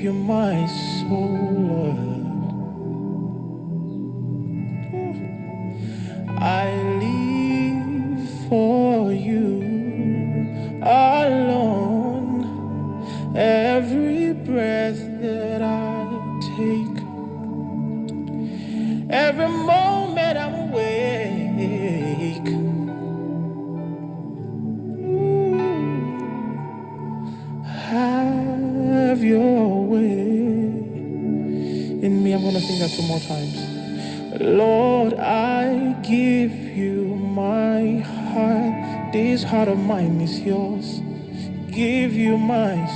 your mind. times. Lord, I give you my heart. This heart of mine is yours. Give you mine.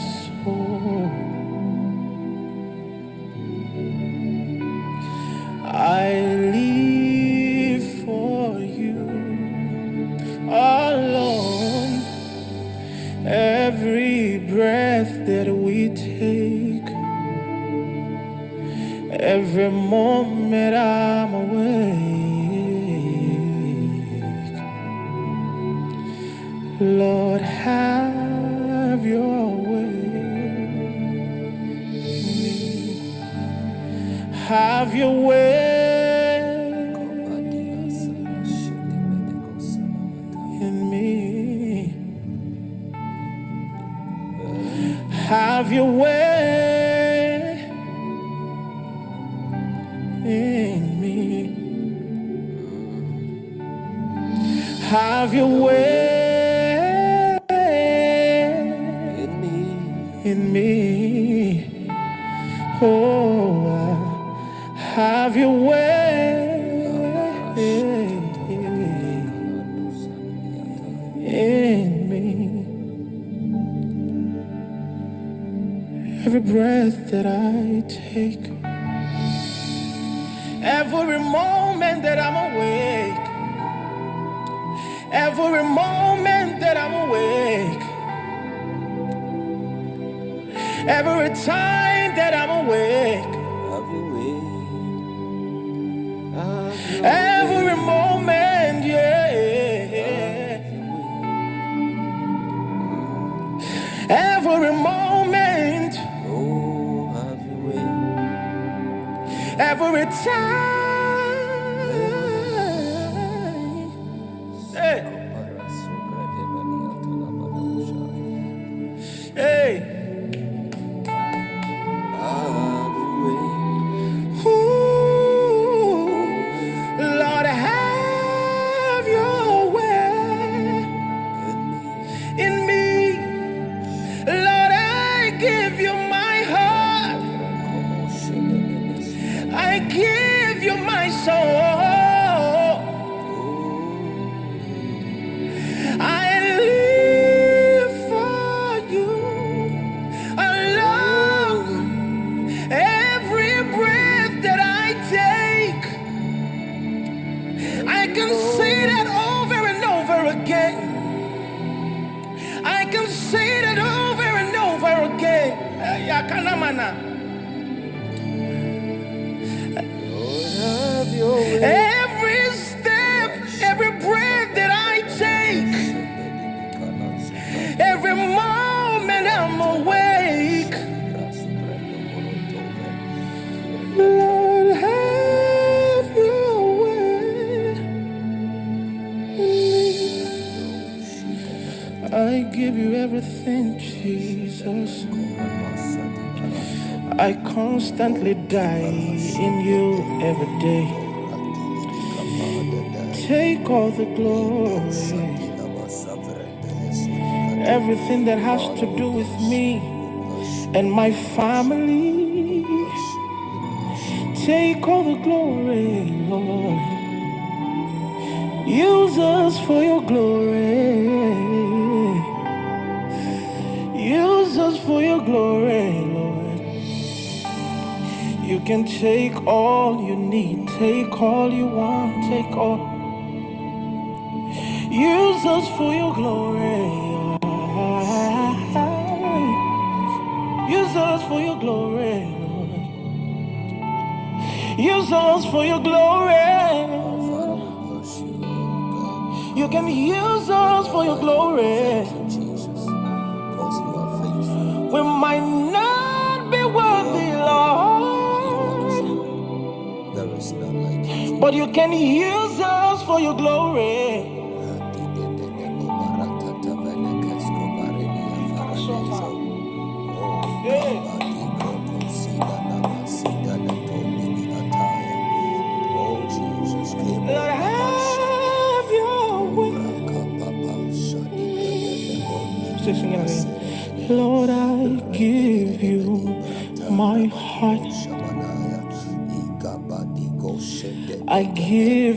constantly die in you every day. Take all the glory. Everything that has to do with me and my family. Can take all you need, take all you want, take all. Use us for your glory. Use us for your glory, Use us for your glory. You can use us for your glory. But you can use us for your glory.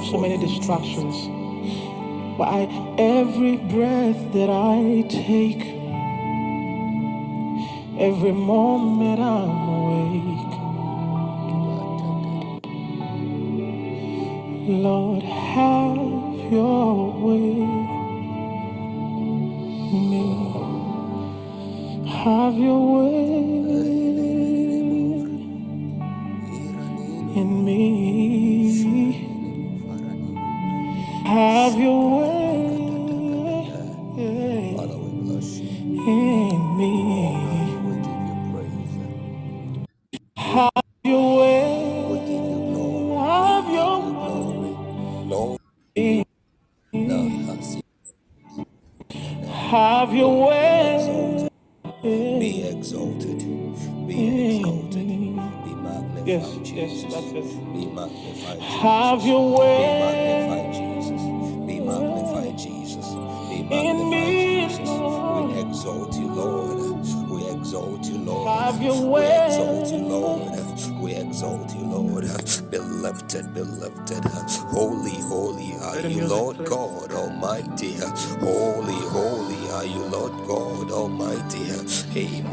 have so many distractions, but I, every breath that I take, every moment I'm awake, Lord, have your way me. Have your way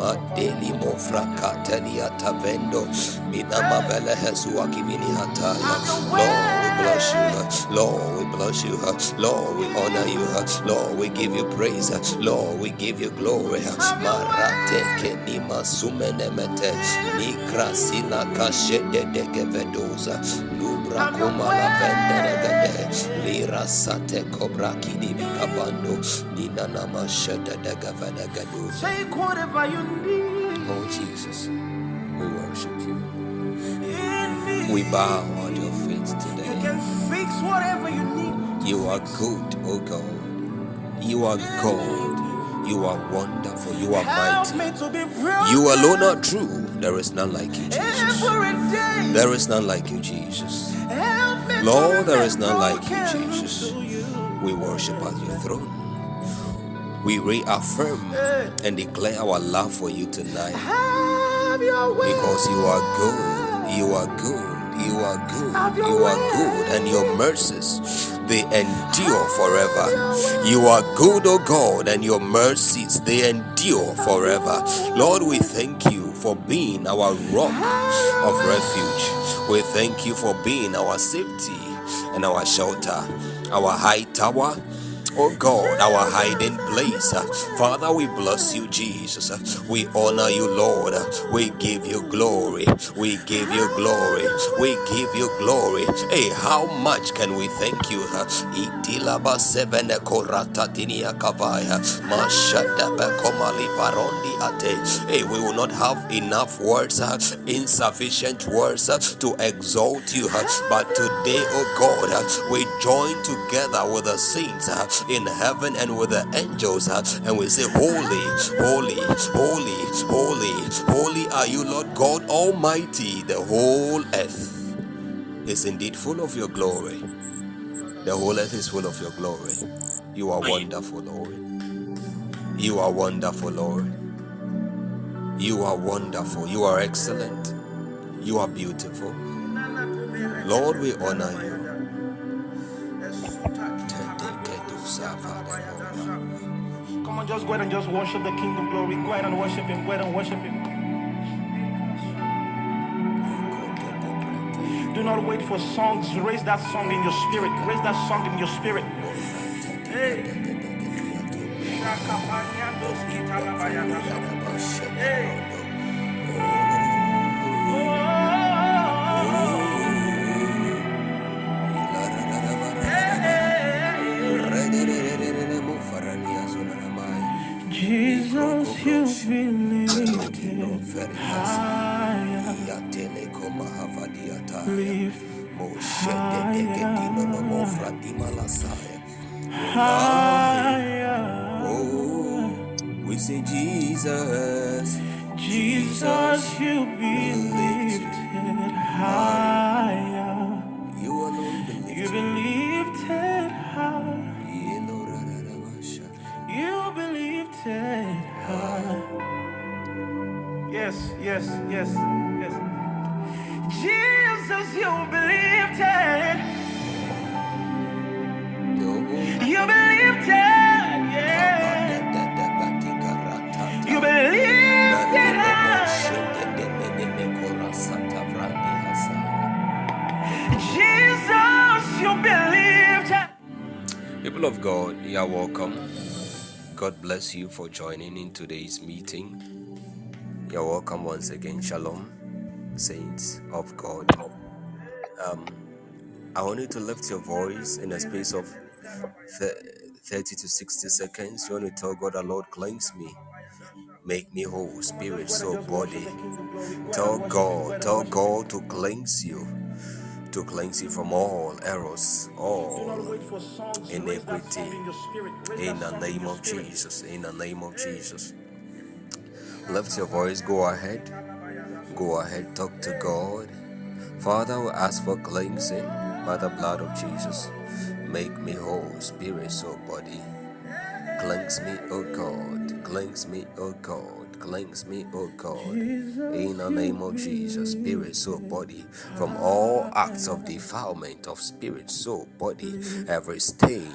Hey, ma deli mo frakateli atavendo. Minama vele hesu akivini hataya. Lord, we bless you. Lord, we bless you. Lord, we honor you. Lord, we give you praise. Lord, we give you glory. Marate keni masumene mete. Nikrasina kashede de gevedoza. Lubra la vendere gade. Lira sate kobra kidi bikabando. Nina nama shede de gavene gadu. Take whatever you need Oh Jesus, we worship you. We bow at your feet You today. can fix whatever you need. You are good, oh God. You are God. You are wonderful. You are mighty. me to be brilliant You alone are true. There is none like you, Jesus. There is none like you, Jesus. Lord, there is none like you, Jesus. We worship at your throne. We reaffirm and declare our love for you tonight Have your way. because you are good. You are good. You are good. You are good, and your mercies they endure forever. You are good, O God, and your mercies they endure forever. Lord, we thank you for being our rock of refuge. We thank you for being our safety and our shelter, our high tower Oh God, our hiding place. Father, we bless you, Jesus. We honor you, Lord. We give you glory. We give you glory. We give you glory. Hey, how much can we thank you? Itilaba ate. Hey, we will not have enough words, insufficient words to exalt you. But today, oh God, we join together with the saints in heaven and with the angels, and we say, Holy, holy, holy, holy, holy are you, Lord God Almighty. The whole earth is indeed full of your glory. The whole earth is full of your glory. You are wonderful, Lord. You are wonderful, Lord. You are wonderful. You are excellent. You are beautiful. Lord, we honor you. Come on, just go ahead and just worship the King of Glory. Go ahead and worship Him. Go ahead and worship Him. Do not wait for songs. Raise that song in your spirit. Raise that song in your spirit. Hey. Hey. Lifted higher. Lift higher. God bless you for joining in today's meeting. You're welcome once again. Shalom, saints of God. Um, I want you to lift your voice in a space of th- 30 to 60 seconds. You want to tell God, the Lord, cleanse me, make me whole, spirit, soul, body. Tell God, tell God to cleanse you, to cleanse you from all errors, all iniquity. In the name of Jesus, in the name of Jesus. Lift your voice, go ahead. Go ahead, talk to God. Father, we ask for cleansing by the blood of Jesus. Make me whole, spirit, soul, body. Cleanse me, O God. Cleanse me, O God. Cleanse me, O God. In the name of Jesus, spirit, soul, body. From all acts of defilement of spirit, soul, body. Every stain,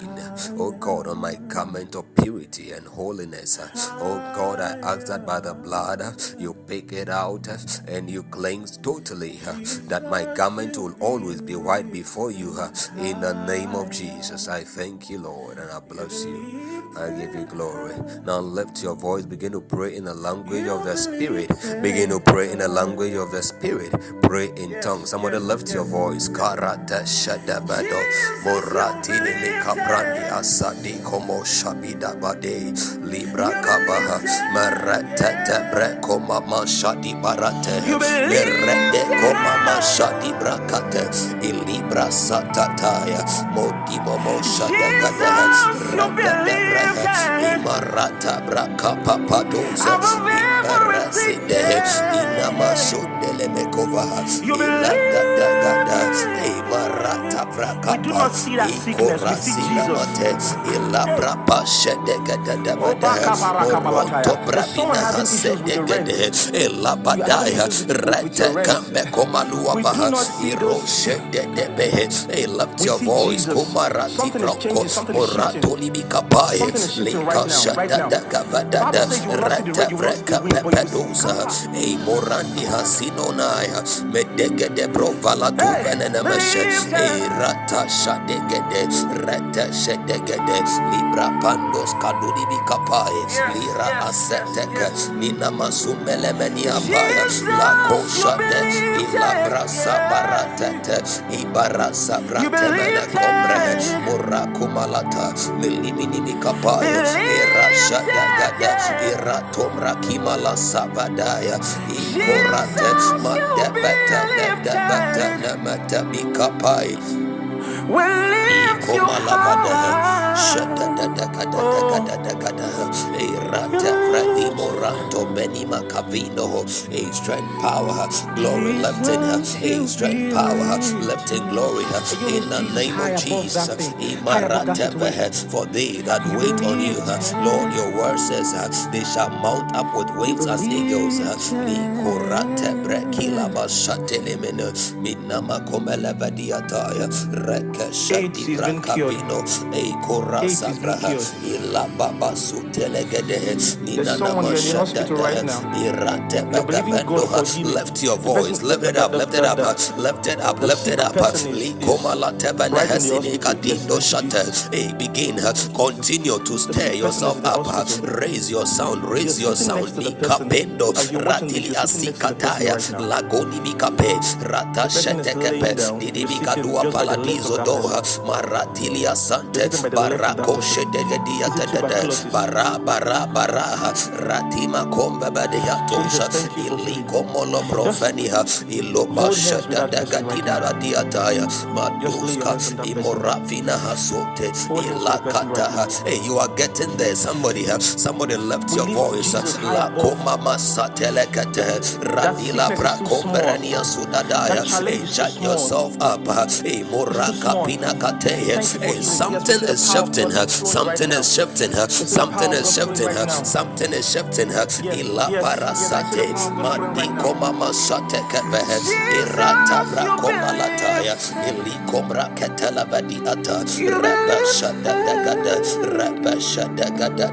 O God, on my garment of purity and holiness. O God, I ask that by the blood you pick it out and you cleanse totally. That my garment will always be white before you. In the name of Jesus, I thank you, Lord, and I bless you. I give you glory. Now lift your voice, begin to pray in the language of the Spirit. Begin to pray in the language of the Spirit. Pray in tongues. Somebody lift your voice. Karata shadabado. Me kabrandi asadi komo shabida bade. Libra kabaha. Marata tebre koma mashadi barate. Merende koma mashadi brakate. Ilibra satataya. Modimo mo shadagada. Randa Imarata braka papadosa Imaraside Inamasundele mekova Ilada dagada Imarata We do not see that sickness, we see Jesus. Ilabrapa shedegede baka baraka balataya. If someone having issues with the rent, rete kambe komalua baha. not see iro those- lift your voice kumarati Something is broko changing, something is shifting. moratoli bikapaye. Something is shifting lika right now, right now. shadadagavadada Bible says you will not rete red, you will not see breka the wind, but you will pepeduza see ei morandi hasinonaya medegede brovala Hey, tuvenenemeshe lift ei rata rete shedegede libra pandos kaduni bikapaye Yes, lira yes, aseteke yes, nina masumelemeni apaya Jesus, la koshade you ila believe brasa it. baratete ibarasa You vratemele believe kombre. it. murakumalata miliminimi kapaya Believe irashadagada it. iratomra kimala savadaya ikorate Jesus, you madebete believe nedebete it. nemete bikapai We lift you high. strength power, glory lifting her, a strength power, lifting glory. In the name of Jesus. For they that wait on you, Lord, your word says uh, they shall mount up with wings as eagles. Uh, Nikorate Brekila Bashatelemene, Minama Komelevadiataya, AIDS Rekeshati has been cured. Brakavino, Eikora AIDS has been Sabraha. Ilababa Sutelegede, Nina someone in the hospital right now. Irate You're believing God for healing. Lift your voice, lift it up, lift it up, lift it up, lift it up. Likoma la tebene right in the hesini hospital. kadindo Hey, begin, continue to stir yourself is in the up, raise your sound, raise your sound. next to the person. Nikapendo, As you're watching this, ratili you're sitting next to the person asikataya, lagoni bikape, rata shetekepe, laying down. didi You're bikadua sitting just by the paladizo left of that doha, maratili asante, You're sitting by the left of that barako person. shedegedia Is it tedede, bara bara bara, ratima tosha, Jesus, thank you for iliko molo profenia, ilo hold hands with basheda that person right dagadida radiataya, Just lay your maduska, hands on that person. imorafina hasote, Hold hands with that person right ilakata. Hey, you are getting there. Somebody, uh, somebody left your voice. La above. koma masatelekete, radila sickness is too brakomberania sudadaya. Hey, shut yourself up. Hey, moraka small. pinakate. Thank you Hey, something is the power of shifting. Flowing Something is shifting. her. Something is shifting. now. Something is shifting. her. Ila yes, yes, I see parasate. the power of God flowing Mandi koma masate kevehe. Irata you brakoma lataya. believe. Ili komra ketela vadiata. You Rebe shada dagada. Rebe shada gada.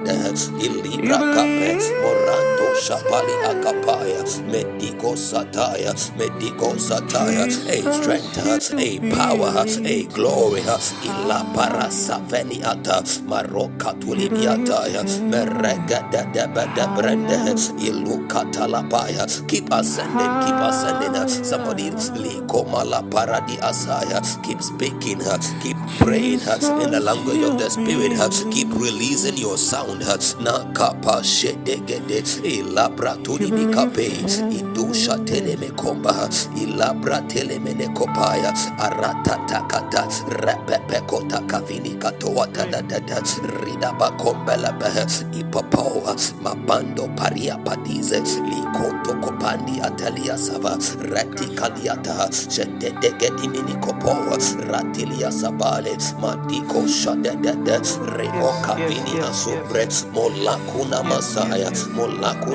Ilibra kape. believe. Shapali akapaya. Medico sataya. Medico sataya. A strength, a power, a glory. Ila parasa veniata. Maroka tulimiataya. Merega da da ba da brende. Iluka talapaya. Keep ascending, keep ascending. Somebody likoma la paradi asaya. Keep speaking, keep praying in the language of the spirit. Keep releasing your sound. Na kapa shedegede. Ilabra tuni mikape. Mm-hmm. Idusha teleme komba. Ilabra telemene kopaya. Arata takata. Repepe kota kavini katoa tadadada. Rida bakombela behe. Ipapoa. Mabando paria padize. Likoto kopandi atalia sava. Reti kaliata. Shedegedi mini kopoa. Ratilia sabale. Madiko shadedede. Asubre. Molakuna masaya. Molakuna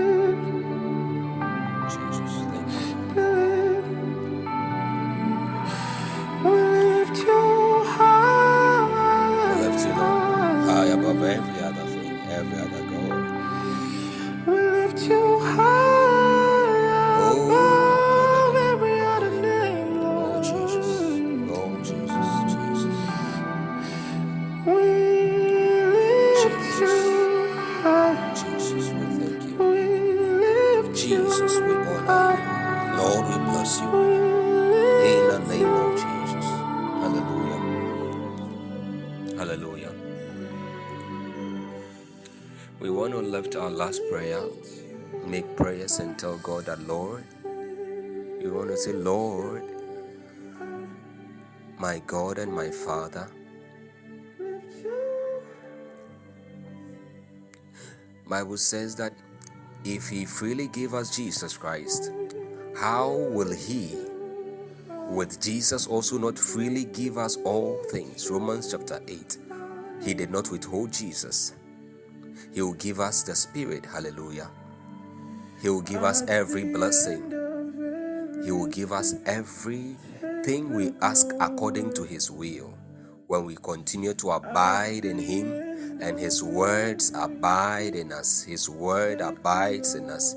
High above say, Lord, my God and my Father, Bible says that if he freely gave us Jesus Christ, how will he with Jesus also not freely give us all things? Romans chapter 8. He did not withhold Jesus. He will give us the Spirit. Hallelujah. He will give us every blessing. He will give us everything we ask according to His will when we continue to abide in Him and His words abide in us. His word abides in us.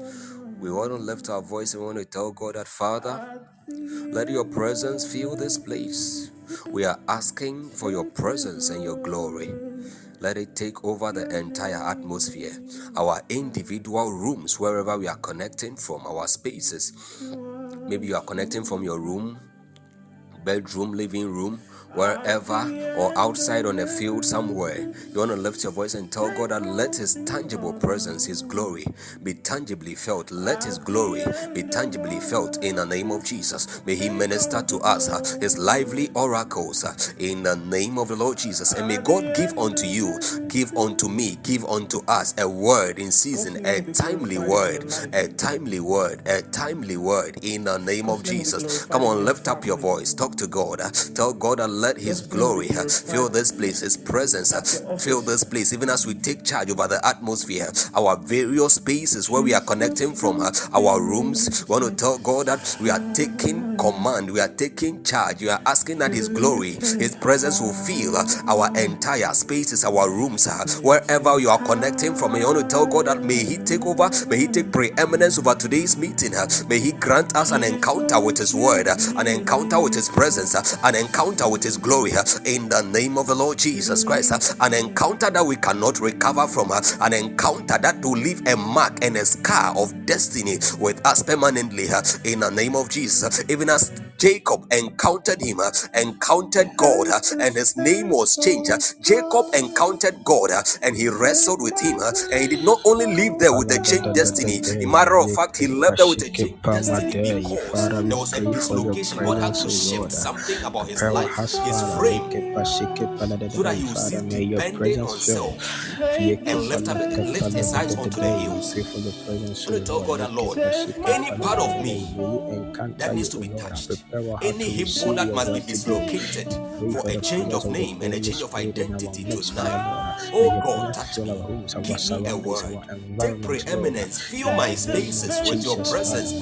We want to lift our voice and we want to tell God that, Father, let your presence fill this place. We are asking for your presence and your glory. Let it take over the entire atmosphere, our individual rooms, wherever we are connecting from, our spaces. Maybe you are connecting from your room, bedroom, living room, wherever or outside on a field somewhere, you want to lift your voice and tell God that let His tangible presence, His glory, be tangibly felt. Let His glory be tangibly felt in the name of Jesus. May He minister to us uh, His lively oracles uh, in the name of the Lord Jesus. And may God give unto you, give unto me, give unto us a word in season, a timely word, a timely word, a timely word in the name of Jesus. Come on, lift up your voice, talk to God, tell God that let His glory uh, fill this place, His presence uh, fill this place, even as we take charge over the atmosphere, our various spaces where we are connecting from, uh, our rooms. We want to tell God that we are taking command, we are taking charge, we are asking that His glory, His presence will fill our entire spaces, our rooms, wherever you are connecting from. You want to tell God that may He take over, may He take preeminence over today's meeting, may He grant us an encounter with His word, an encounter with His presence, an encounter with His glory uh, in the name of the Lord Jesus Christ. Uh, an encounter that we cannot recover from, uh, an encounter that will leave a mark and a scar of destiny with us permanently in the name of Jesus. Even as Jacob encountered him, uh, encountered God, uh, and his name was changed. Uh, Jacob encountered God and he wrestled with him, and he did not only live there with a changed destiny. In matter of fact, he left there with a changed destiny because there was a dislocation. God had to shift something about his life, his frame, so that he would on self and lift up lift his eyes onto the hills. Going to tell God that Lord, any part of me that needs to be touched, any hip that must be dislocated for a change of name and a change of identity tonight. Oh God, touch me. Give me a word. Take preeminence. Fill my spaces with your presence.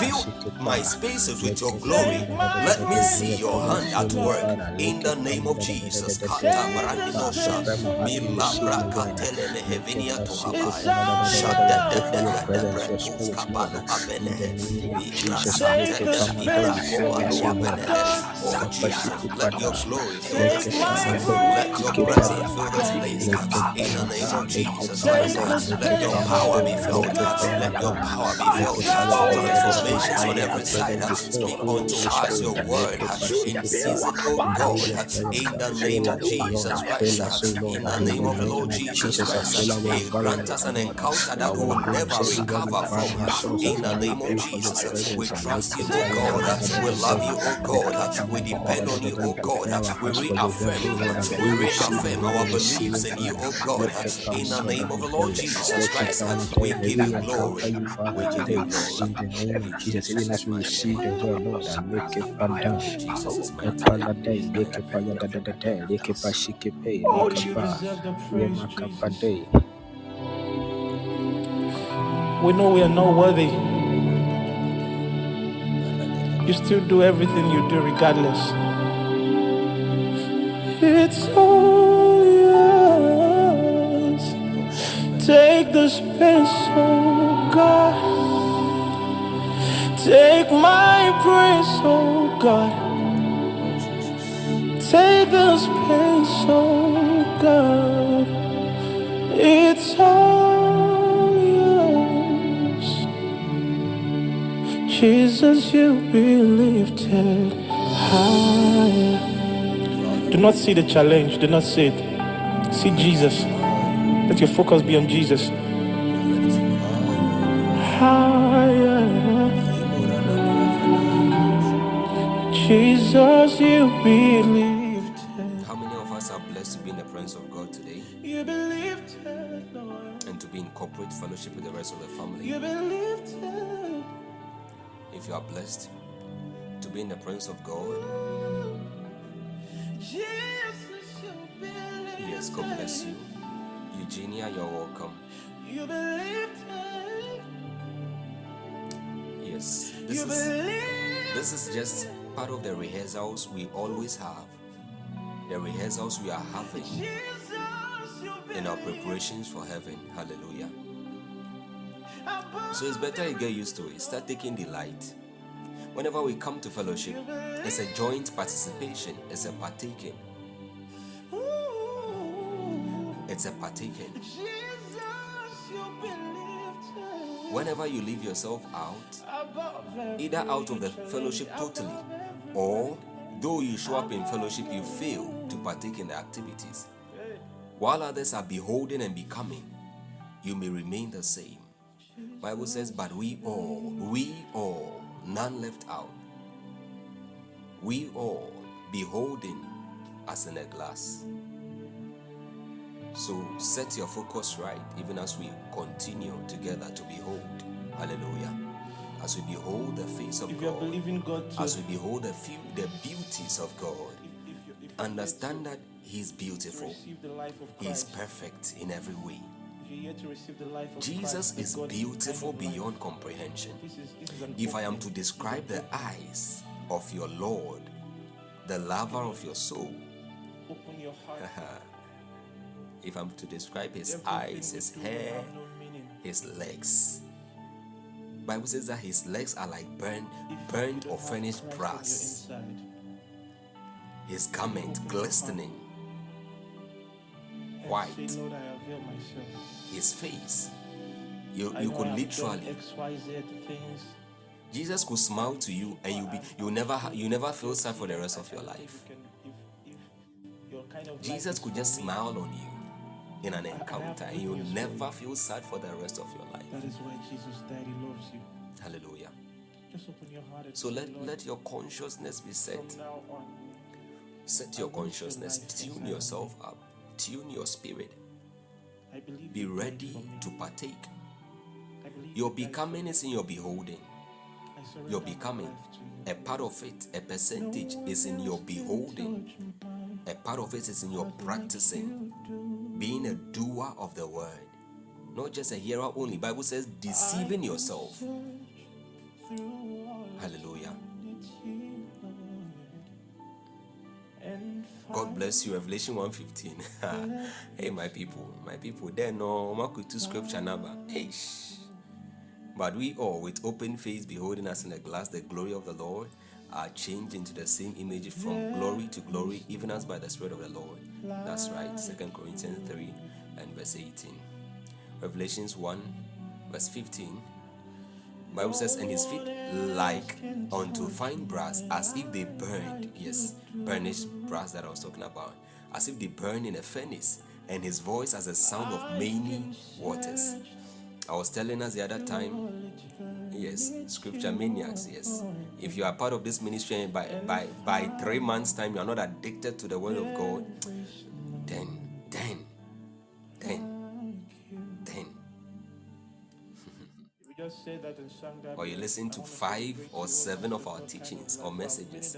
Fill my spaces with your glory. Let me see your hand at work. In the name of Jesus. Jesus, let your glory fill this place. Let your presence fill this place. In the name of Jesus Christ, let your power be felt. Let your power be felt. Transformations on every side. Speak unto us your word in season, oh God. In the name of Jesus Christ. In the name of the Lord Jesus Christ. Grant us an encounter that we will never recover from. In the name of Jesus. We trust you, oh God. We love you, oh God. We depend on you, oh God. We reaffirm, we reaffirm our beliefs in you, oh God. In the name of the Lord Jesus Christ, we give you glory. We give you glory. In the name of Jesus, even as we receive the word, Lord, and make it. Jesus' Oh. We know we are not worthy. You still do everything you do regardless. It's all yours. Take the space, oh God. Take my praise, oh God. Take the space, oh God. It's all Jesus, you be lifted high. Do not see the challenge, do not see it. See Jesus. Let your focus be on Jesus. Higher. Jesus, you be lifted. How many of us are blessed to be in the presence of God today? You be lifted, Lord. And to be in corporate fellowship with the rest of the family. You be lifted. If you are blessed to be in the presence of God, Jesus, you be lifted. yes, God bless you. Eugenia, you're welcome. You. Yes, this is this is just part of the rehearsals we always have. The rehearsals we are having Jesus, you be in our preparations for heaven. Hallelujah. So it's better you get used to it. Start taking delight. Whenever we come to fellowship, it's a joint participation, it's a partaking. It's a partaking. Whenever you leave yourself out, either out of the fellowship totally, or though you show up in fellowship, you fail to partake in the activities. While others are beholding and becoming, you may remain the same. Bible says, but we all, we all, none left out. We all beholding as in a glass. So set your focus right, even as we continue together to behold. Hallelujah. As we behold the face of If God, believing God to as we behold the, few, the beauties of God, if, if you understand that beautiful. the life of He is perfect in every way. If you're to receive the life of Jesus is beautiful beyond comprehension. This is this is an If I am to describe the eyes of your Lord, the lover of your soul, open your heart. if I'm to describe his eyes, his hair, his legs. Bible says that his legs are like burned you or furnished Christ on your brass. His garment glistening, white. Say, Lord, I avail myself. his face. You, I you could literally X, Y, Z things. Jesus could smile to you and you'll be you never you never feel sad for the rest of your life. you can- if- if your kind of life Jesus could just smile on you in an encounter and you'll never feel sad for the rest of your life. That is why Jesus died. He loves you. Hallelujah. Just open your heart So let, let your consciousness be set. from now on, Set your consciousness. Tune yourself up. Tune your spirit. Be ready to partake. Your you died for becoming is in your beholding. Your becoming, a part of it, a percentage is in your beholding. A part of it is in your practicing. Being a doer of the word. Not just a hearer only. Bible says deceiving yourself. Hallelujah. God bless you. Revelation 115. hey, my people, my people. There no makutu scripture number. Hey. But we all, with open face, beholding us in a glass the glory of the Lord, are changed into the same image from glory to glory, even as by the Spirit of the Lord. That's right. Second Corinthians 3 and verse 18. Revelations 1, verse 15. Bible says, and his feet like unto fine brass, as if they burned. Yes, burnished brass that I was talking about. As if they burned in a furnace, and his voice as the sound of many waters. I was telling us the other time, yes, scripture maniacs, yes. If you are part of this ministry by by by three months' time you are not addicted to the word of God, then then then or you listen to five or seven of our teachings or messages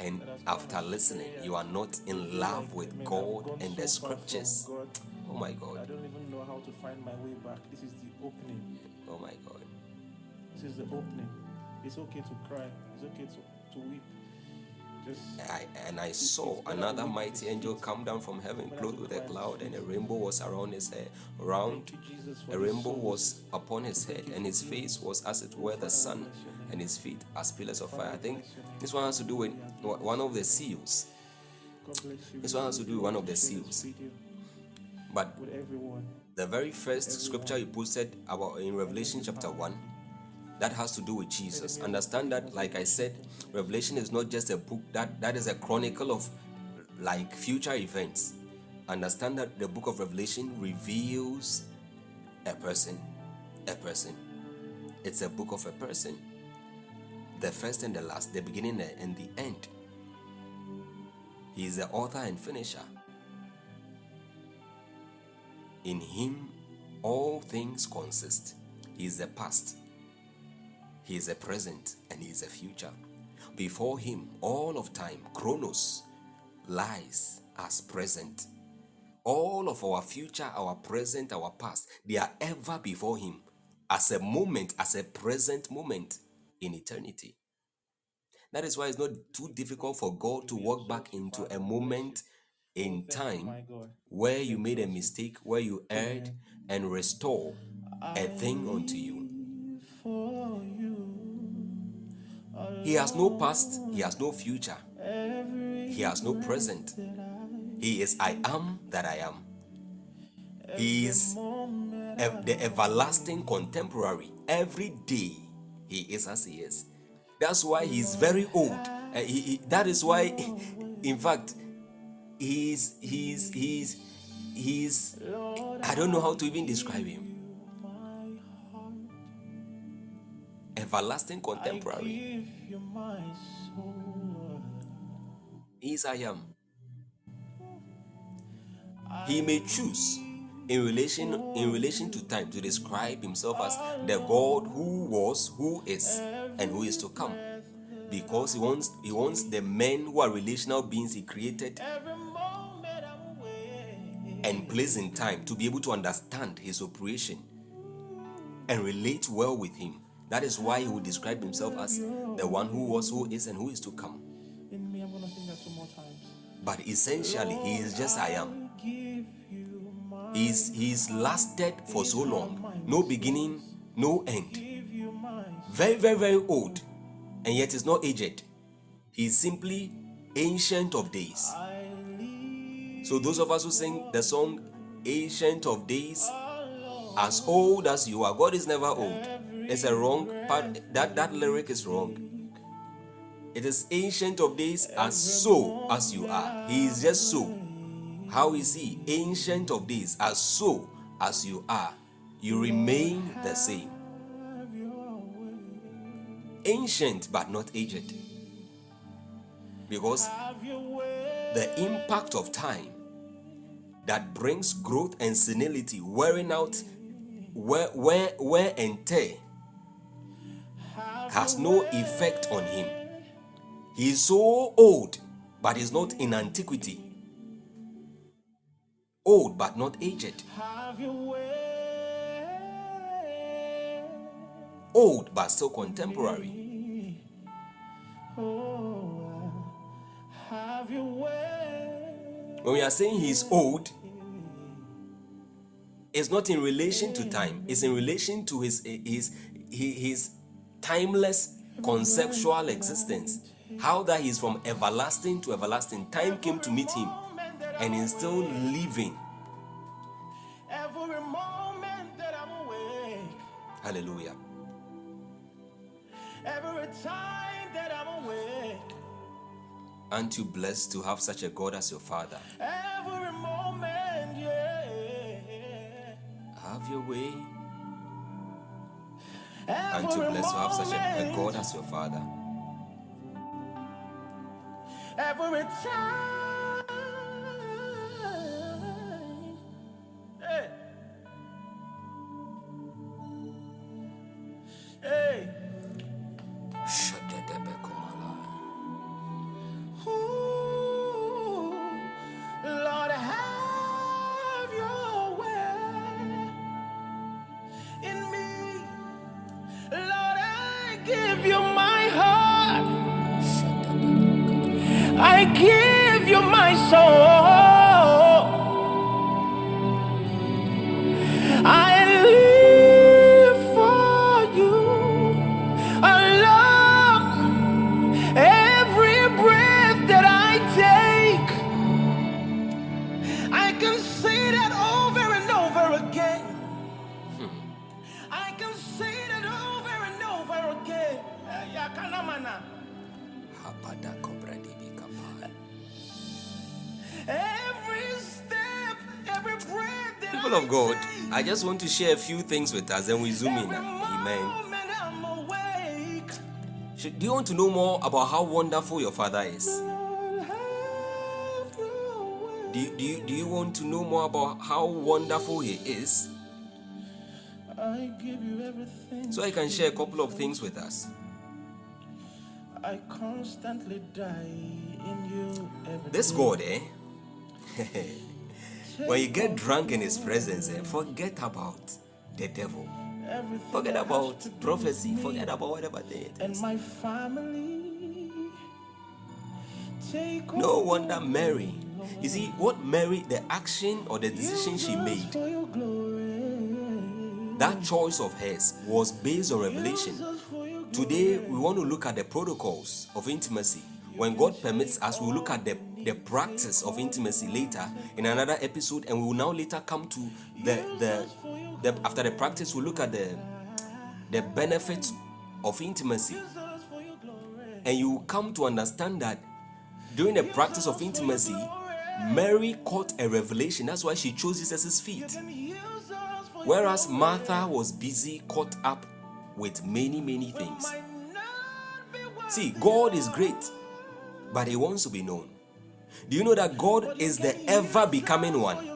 and after listening you are not in love with god and the scriptures oh my God. I don't even know how to find my way back. This is the opening. oh my god This is the opening. It's okay to cry. It's okay to, to weep. I, and I saw another mighty angel come down from heaven, clothed with a cloud, and a rainbow was around his head. Around thank you, Jesus, for a rainbow was upon his head, and his face was as it were the sun, and his feet as pillars of fire. I think this one has to do with one of the seals. God bless you. This one has to do with one of the seals. But the very first scripture you posted about in Revelation chapter 1 that has to do with Jesus. Understand that, like I said, Revelation is not just a book that that is a chronicle of like future events. Understand that the book of Revelation reveals a person, a person. It's a book of a person. the first and the last, the beginning and the end. He is the author and finisher. In him, all things consist. He is the past, he is a present, and he is a future. Before him, all of time, chronos, lies as present. All of our future, our present, our past, they are ever before him as a moment, as a present moment in eternity. That is why it's not too difficult for God to walk back into a moment in time where you made a mistake, where you erred, and restore a thing unto you. He has no past, he has no future, he has no present. He is I am that I am. He is the everlasting contemporary. Every day he is as he is. That's why he's very old. Uh, he- he- that is why, in fact, he's he's he's he's. I don't know how to even describe him. Everlasting contemporary. Give you my soul, Lord. He is I am. He may choose in relation in relation to time to describe himself as the God who was, who is, and who is to come. Because he wants he wants the men who are relational beings he created Every moment I'm awake. and placed in time to be able to understand his operation and relate well with him. That is why he would describe himself as the one who was, who is, and who is to come. In me, I'm gonna sing that two more times. But essentially, he is just I am. He's he's lasted for so long, no beginning, no end. give you my. Very, very, very old, and yet is not aged. He's simply ancient of days. So those of us who sing the song Ancient of Days, as old as you are, God is never old. It's a wrong part. That that lyric is wrong. It is ancient of days as so as you are. He is just so. How is he? Ancient of days as so as you are. You remain the same. Ancient but not aged. Because the impact of time that brings growth and senility, wearing out, wear, wear, wear and tear, has no effect on him. He is so old, but is not in antiquity. Old, but not aged. Have your way. Old, but still contemporary. Oh, have your way. When we are saying he is old, it's not in relation to time, it's in relation to his, his, his, his timeless conceptual existence. How that he's from everlasting to everlasting. Time came to meet him, and he's still living. Every moment that I'm awake. Hallelujah. Every time that I'm awake. Aren't you blessed to have such a God as your Father? Every moment, yeah. Have your way. Every to bless you to have such a, a God as your Father? Every time. Ya kanamana. Every step, every breath that People of God, I just want to share a few things with us and we zoom in. Amen. Do you want to know more about how wonderful your father is? Lord, have your way. Do you, do you, do you want to know more about how wonderful he is? I give you everything. So I can share a couple of things with us. I constantly die in you every This. God, eh? when you get drunk in his presence, eh, forget about the devil. Everything Forget about prophecy. Forget about whatever they and my family. Take No wonder Mary. You see, what Mary, the action or the decision she made, for your glory. that choice of hers was based on revelation. Today, we want to look at the protocols of intimacy. When God permits us, we'll look at the, the practice of intimacy later in another episode, and we will now later come to the, the, the after the practice, we'll look at the, the benefits of intimacy. And you will come to understand that during the practice of intimacy, Mary caught a revelation. That's why she chose Jesus' feet. Whereas Martha was busy caught up with many, many things. See, God is great, but He wants to be known. Do you know that God is the ever becoming one?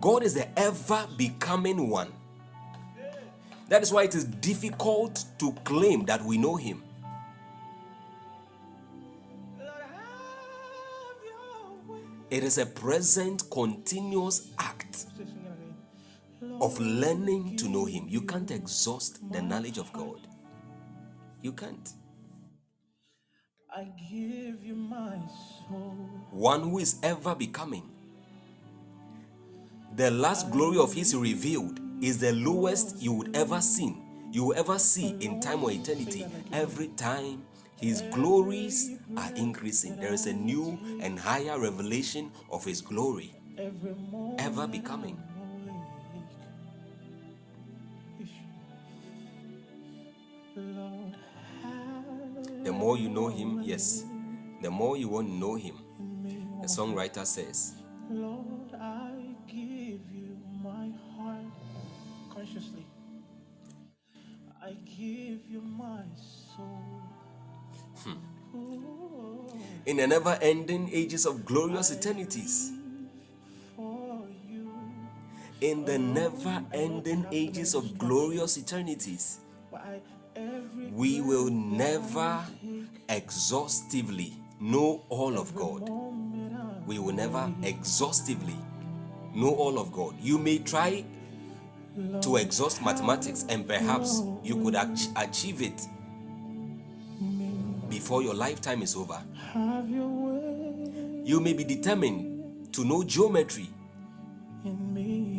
God is the ever becoming one. That is why it is difficult to claim that we know Him. It is a present, continuous act. Of learning to know Him. You can't exhaust the knowledge of God. You can't. I give you my soul. One who is ever becoming. The last glory of His revealed is the lowest you would ever see. You will ever see in time or eternity. Every time His glories are increasing, there is a new and higher revelation of His glory ever becoming. The more you know Him, yes, the more you want to know Him. The songwriter says, Lord, I give you my heart consciously. I give you my soul. Ooh, In the never ending ages of glorious eternities, in the never ending ages of glorious eternities, we will never exhaustively know all of God. We will never exhaustively know all of God. You may try to exhaust mathematics, and perhaps you could ach- achieve it before your lifetime is over. You may be determined to know geometry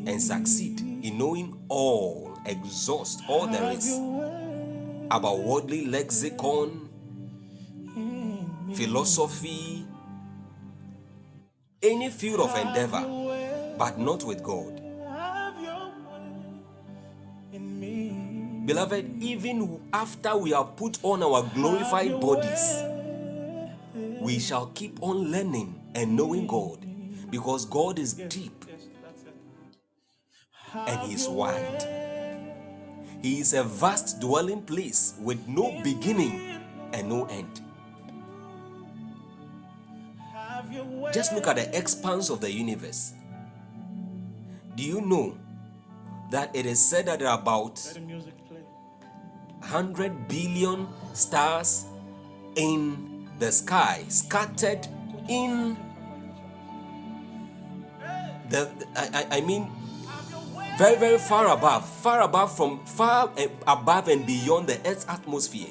and succeed in knowing all, exhaust all there is about worldly lexicon, philosophy, any field of endeavor, but not with God. Beloved, even after we have put on our glorified bodies, we shall keep on learning and knowing God because God is deep and He is wide. He is a vast dwelling place with no beginning and no end. Just look at the expanse of the universe. Do you know that it is said that there are about Let the music play. 100 billion stars in the sky, scattered in the, I- I mean, very, very far above, far above from far eh, above and beyond the Earth's atmosphere.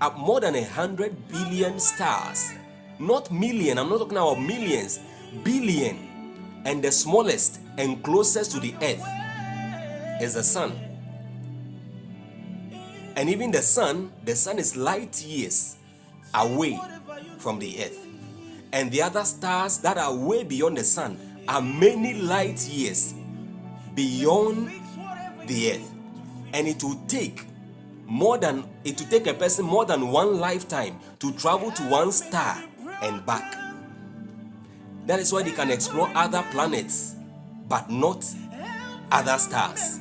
Uh, More than a hundred billion stars, not million, I'm not talking about millions, billion. And the smallest and closest to the Earth is the sun. And even the sun, the sun is light years away from the earth. And the other stars that are way beyond the sun are many light years beyond the earth. And it will take more than it will take a person more than one lifetime to travel to one star and back. That is why they can explore other planets, but not other stars.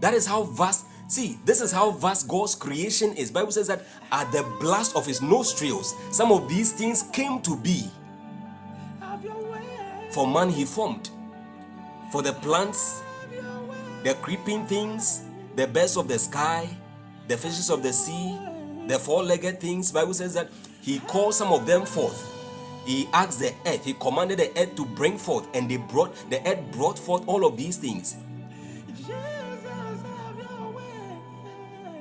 That is how vast. See, this is how vast God's creation is. Bible says that at the blast of his nostrils, some of these things came to be. For man he formed. For the plants, the creeping things, the birds of the sky, the fishes of the sea, the four-legged things. Bible says that he called some of them forth. He asked the earth, he commanded the earth to bring forth, and they brought the earth brought forth all of these things.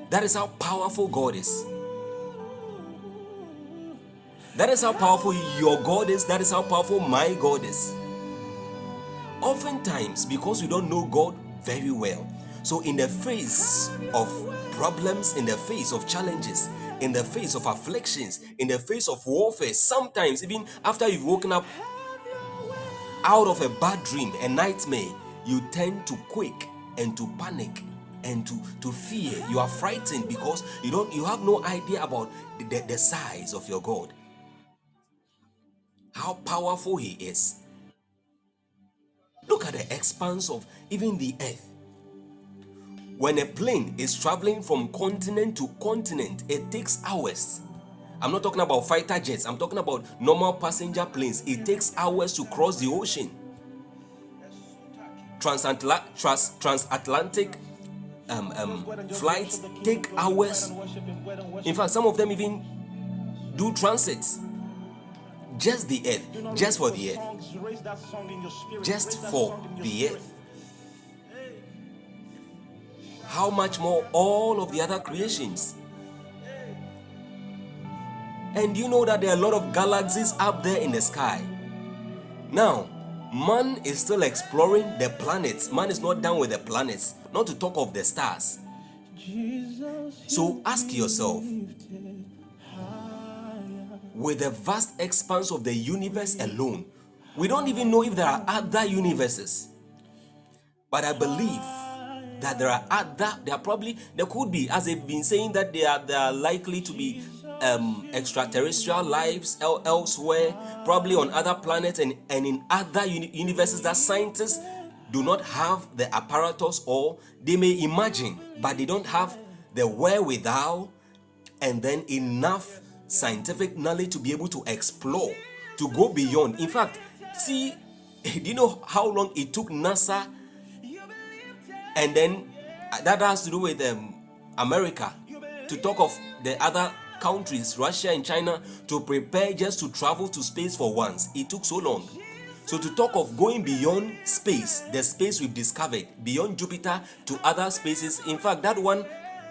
That is how powerful God is. That is how powerful your God is. That is how powerful my God is. Oftentimes, because we don't know God very well, so in the face of problems, in the face of challenges, in the face of afflictions, in the face of warfare, sometimes even after you've woken up out of a bad dream, a nightmare, you tend to quake and to panic and to, to fear. You are frightened because you don't you have no idea about the, the size of your God. How powerful he is. Look at the expanse of even the earth. When a plane is traveling from continent to continent, it takes hours. I'm not talking about fighter jets, I'm talking about normal passenger planes. It takes hours to cross the ocean. Transatla- trans- transatlantic um, um, flights take hours. In fact, some of them even do transits. Just the earth, just for the earth, just for the earth. How much more all of the other creations? And you know that there are a lot of galaxies up there in the sky. Now, man is still exploring the planets. Man is not done with the planets, not to talk of the stars. So ask yourself with the vast expanse of the universe alone, we don't even know if there are other universes. But I believe that there are other, there are probably, there could be, as they've been saying, that they are, they are likely to be um, extraterrestrial lives el- elsewhere, probably on other planets and, and in other uni- universes that scientists do not have the apparatus or they may imagine, but they don't have the wherewithal and then enough scientific knowledge to be able to explore, to go beyond. In fact, see, do you know how long it took NASA and then uh, that has to do with um, America to talk of the other countries, Russia and China, to prepare just to travel to space for once. It took so long. So to talk of going beyond space, the space we've discovered, beyond Jupiter to other spaces, in fact, that one,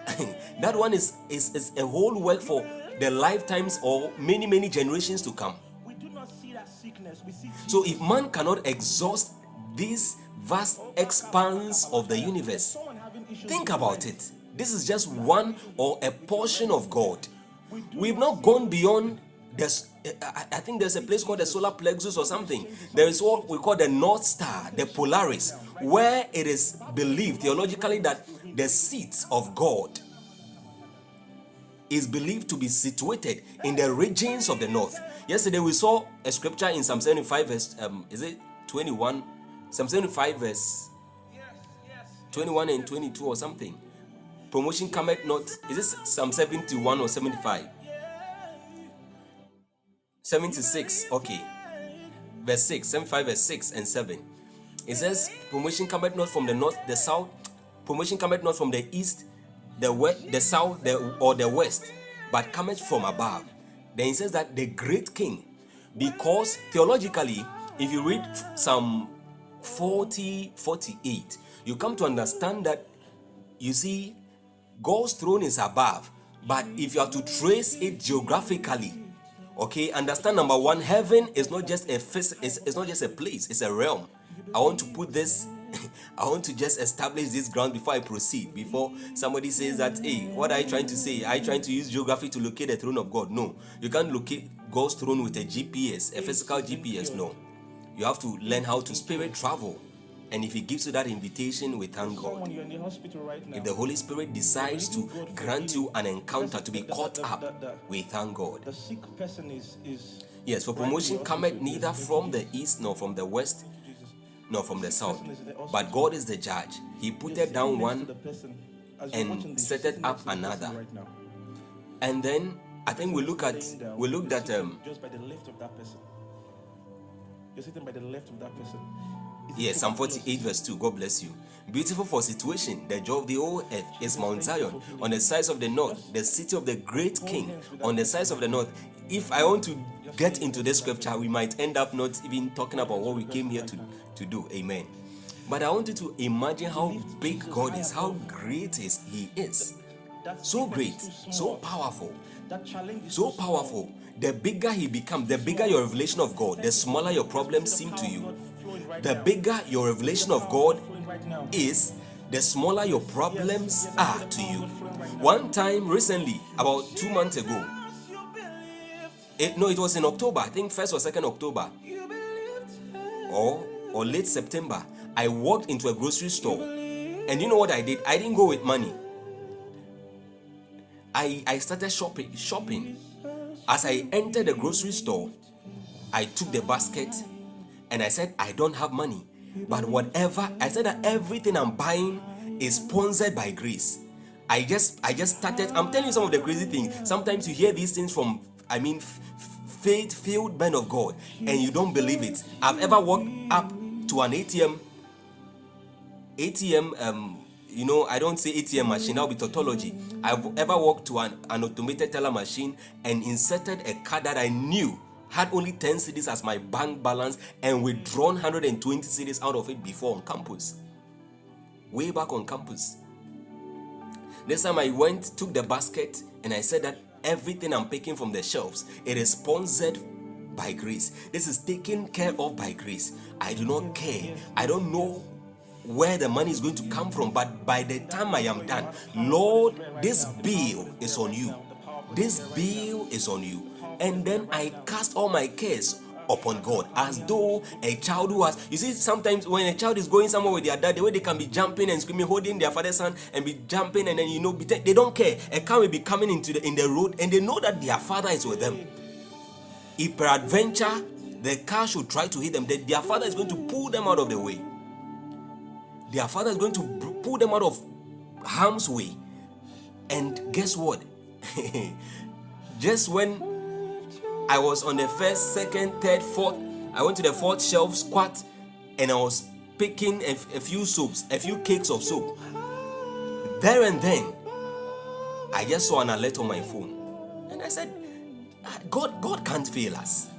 that one is, is, is a whole work for the lifetimes or many, many generations to come. We do not see that sickness. We So if man cannot exhaust this vast expanse of the universe. Think about it. This is just one or a portion of God. We've not gone beyond this. I think there's a place called the solar plexus or something. There is what we call the North Star, the Polaris, where it is believed theologically that the seat of God is believed to be situated in the regions of the north. Yesterday we saw a scripture in Psalm 75 verse um, is it 21? Psalm 75 verse 21 and 22 or something. Promotion cometh not. Is this Psalm 71 or 75? 76. Okay. Verse 6. 75 verse 6 and 7. It says, Promotion cometh not from the north, the south. Promotion cometh not from the east, the west, the south, the, or the west, but cometh from above. Then it says that the great king, because theologically, if you read Psalm 40, 48, you come to understand that you see, God's throne is above, but if you are to trace it geographically, okay, understand number one, heaven is not just a it's, it's not just a place, it's a realm. I want to put this, I want to just establish this ground before I proceed. Before somebody says that, hey, what are you trying to say? Are you trying to use geography to locate the throne of God? No, you can't locate God's throne with a GPS, a physical GPS. No, you have to learn how to spirit travel. And if He gives you that invitation, we thank God. Someone you're in the hospital right now. If the Holy Spirit decides to grant you an encounter to be caught up, we thank God. the sick person is is Yes, for promotion cometh neither from the east nor from the west, no, from the south. person is the auspice. But God is the judge. He put it down one, the person. As you're and set it up next to the person another. And then I think we look at we looked at um just by the left of that person. You're sitting by the left of that person. Yes Psalm ridiculous. 48 verse 2. God bless you. Beautiful for situation, the joy of the whole earth is Mount Zion. On the sides of the north, the city of the great king. On the sides of the north. If I want to get into this scripture, we might end up not even talking about what we came here to, to do. Amen. But I want you to imagine how big God is, how great is He is. So great, so powerful. So powerful. The bigger he becomes, the bigger your revelation of God, the smaller your problems seem to you. The bigger your revelation of God is, the smaller your problems are to you. One time recently, about two months ago, it, no, it was in October, I think first or second October, or or late September, I walked into a grocery store, and you know what I did? I didn't go with money. I, I started shopping shopping. As I entered the grocery store, I took the basket and I said, I don't have money. But whatever, I said that everything I'm buying is sponsored by grace. I just I just started. I'm telling you some of the crazy things. Sometimes you hear these things from, I mean, faith filled men of God, and you don't believe it. I've ever walked up to an ATM ATM, um, you know, I don't say ATM machine, would be tautology. I've ever walked to an, an automated teller machine and inserted a card that I knew had only 10 cedis as my bank balance and withdrawn 120 cedis out of it before on campus. Way back on campus. This time I went, took the basket, and I said that everything I'm picking from the shelves, it is sponsored by grace. This is taken care of by grace. I do not care. I don't know where the money is going to come from, but by the time I am done, Lord, this bill is on you. This bill is on you. And then I cast all my cares upon God. As though a child who has you see sometimes when a child is going somewhere with their dad the way they can be jumping and screaming holding their father's hand and be jumping and then you know they don't care. A car will be coming into the in the road and they know that their father is with them. If peradventure the car should try to hit them then their father is going to pull them out of the way. Their father is going to pull them out of harm's way. And guess what? Just when I was on the first, second, third, fourth. I went to the fourth shelf squat and I was picking a, a few soups, a few cakes of soup. There and then, I just saw an alert on my phone. And I said, "Ah, God, God can't fail us.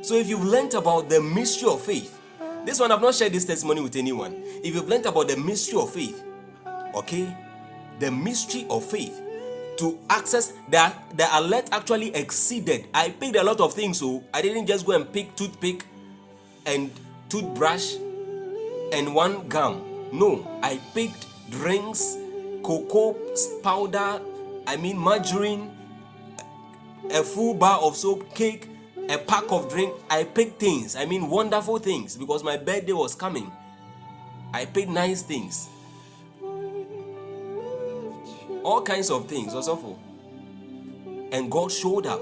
So if you've learnt about the mystery of faith, this one I've not shared this testimony with anyone. If you've learnt about the mystery of faith, okay, the mystery of faith to access that the alert actually exceeded. I picked a lot of things, so I didn't just go and pick toothpick and toothbrush and one gum. No, I picked drinks, cocoa powder, I mean margarine, a full bar of soap, cake, a pack of drink. I picked things, I mean wonderful things because my birthday was coming. I picked nice things all kinds of things also and god showed up.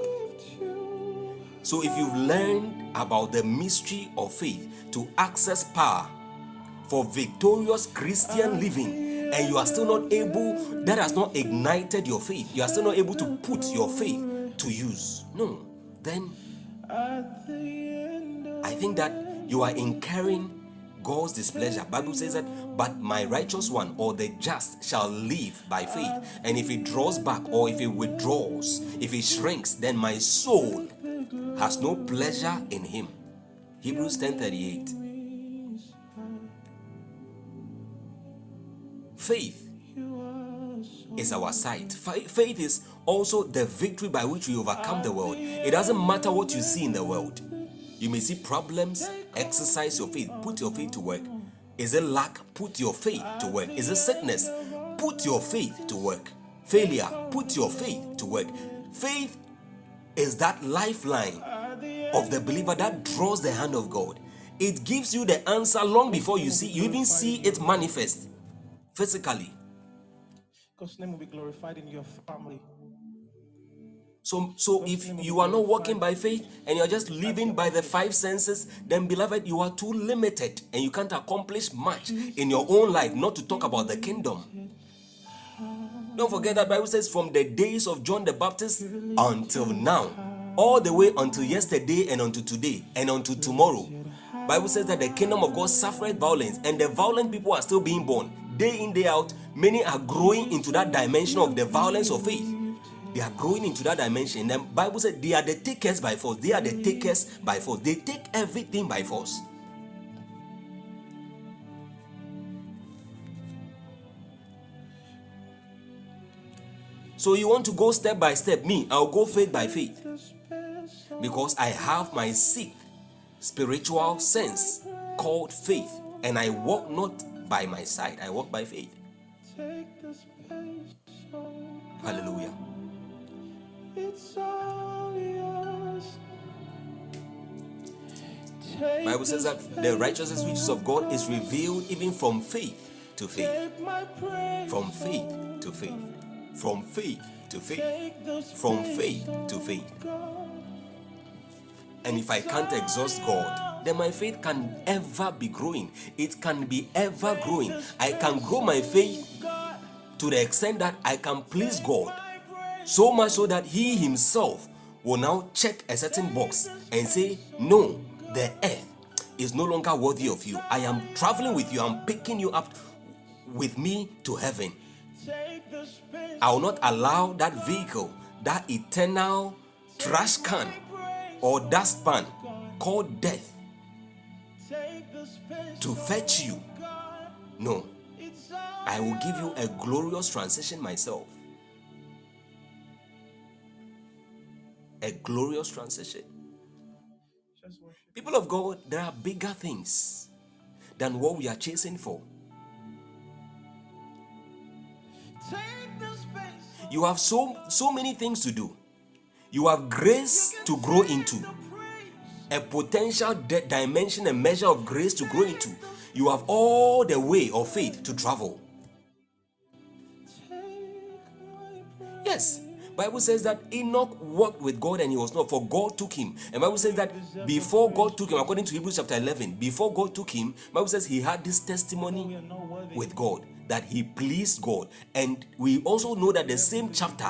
So if you've learned about the mystery of faith to access power for victorious christian living and you are still not able that has not ignited your faith you are still not able to put your faith to use no. Then i think that you are incurring God's displeasure. Bible says that, but my righteous one or the just shall live by faith. And if he draws back or if he withdraws, if he shrinks, then my soul has no pleasure in him. Hebrews 10:38. Faith is our sight. Faith is also the victory by which we overcome the world. It doesn't matter what you see in the world. You may see problems, exercise your faith, put your faith to work. Is it lack? Put your faith to work. Is it sickness? Put your faith to work. Failure? Put your faith to work. Faith is that lifeline of the believer that draws the hand of God. It gives you the answer long before you see, you even see it manifest physically. God's name will be glorified in your family. So, so if you are not walking by faith and you're just living by the five senses, then beloved, you are too limited and you can't accomplish much in your own life, not to talk about the kingdom. Don't forget that Bible says from the days of John the Baptist until now, all the way until yesterday and until today and until tomorrow. Bible says that the kingdom of God suffered violence and the violent people are still being born. Day in, day out, many are growing into that dimension of the violence of faith. They are growing into that dimension. The Bible said they are the takers by force. They are the takers by force. They take everything by force. So you want to go step by step. Me, I'll go faith by faith. Because I have my sixth spiritual sense called faith. And I walk not by my sight, I walk by faith. Hallelujah. Bible says that the righteousness which is of God is revealed even from faith to faith. From faith to faith. From faith to faith. From faith to faith. And if I can't exhaust God, then my faith can ever be growing. It can be ever growing. I can grow my faith to the extent that I can please God. So much so that He Himself will now check a certain box and say, No, the earth is no longer worthy of you. I am traveling with you, I'm picking you up with me to heaven. I will not allow that vehicle, that eternal trash can or dustpan called death to fetch you. No, I will give you a glorious transition myself. A glorious transition. People of God, there are bigger things than what we are chasing for. You have so so many things to do. You have grace to grow into, a potential di- dimension and measure of grace to grow into. You have all the way of faith to travel. Yes, Bible says that Enoch walked with God and he was not, for God took him. And Bible says that before God took him, according to Hebrews chapter 11, before God took him, Bible says he had this testimony with God that he pleased God. And we also know that the same chapter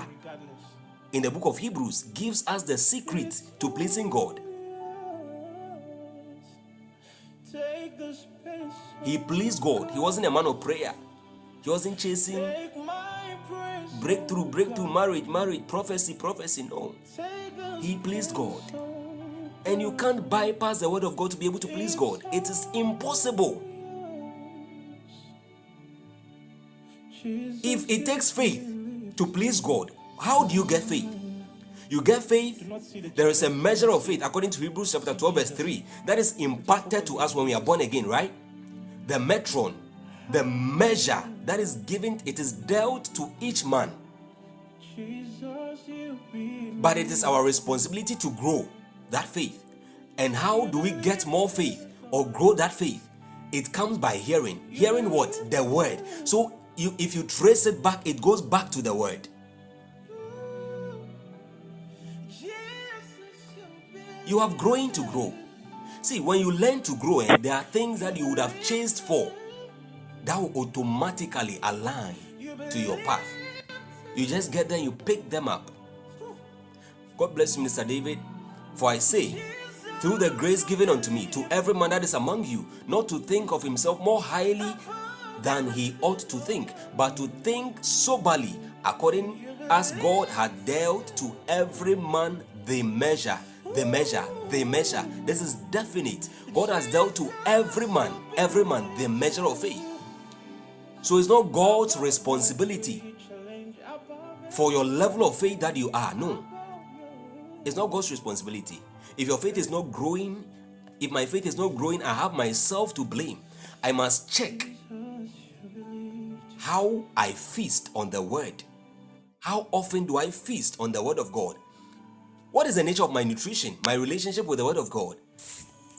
in the book of Hebrews gives us the secret to pleasing God. He pleased God. He wasn't a man of prayer. He wasn't chasing breakthrough, breakthrough, marriage, marriage, prophecy, prophecy. No. He pleased God. And you can't bypass the word of God to be able to please God. It is impossible. If it takes faith to please God, how do you get faith? You get faith, there is a measure of faith according to Hebrews chapter 12, verse 3, that is imparted to us when we are born again, right? The metron, the measure that is given, it is dealt to each man. But it is our responsibility to grow that faith. And how do we get more faith or grow that faith? It comes by hearing. Hearing what? The word. So you, if you trace it back, it goes back to the word. You have growing to grow. See, when you learn to grow, and there are things that you would have chased for that will automatically align to your path. You just get there, you pick them up. God bless you, Mr. David. For I say, through the grace given unto me, to every man that is among you, not to think of himself more highly than he ought to think, but to think soberly, according as God had dealt to every man the measure. The measure, the measure. This is definite. God has dealt to every man, every man, the measure of faith. So it's not God's responsibility for your level of faith that you are. No. It's not God's responsibility. If your faith is not growing, if my faith is not growing, I have myself to blame. I must check how I feast on the word. How often do I feast on the word of God? What is the nature of my nutrition, my relationship with the word of God?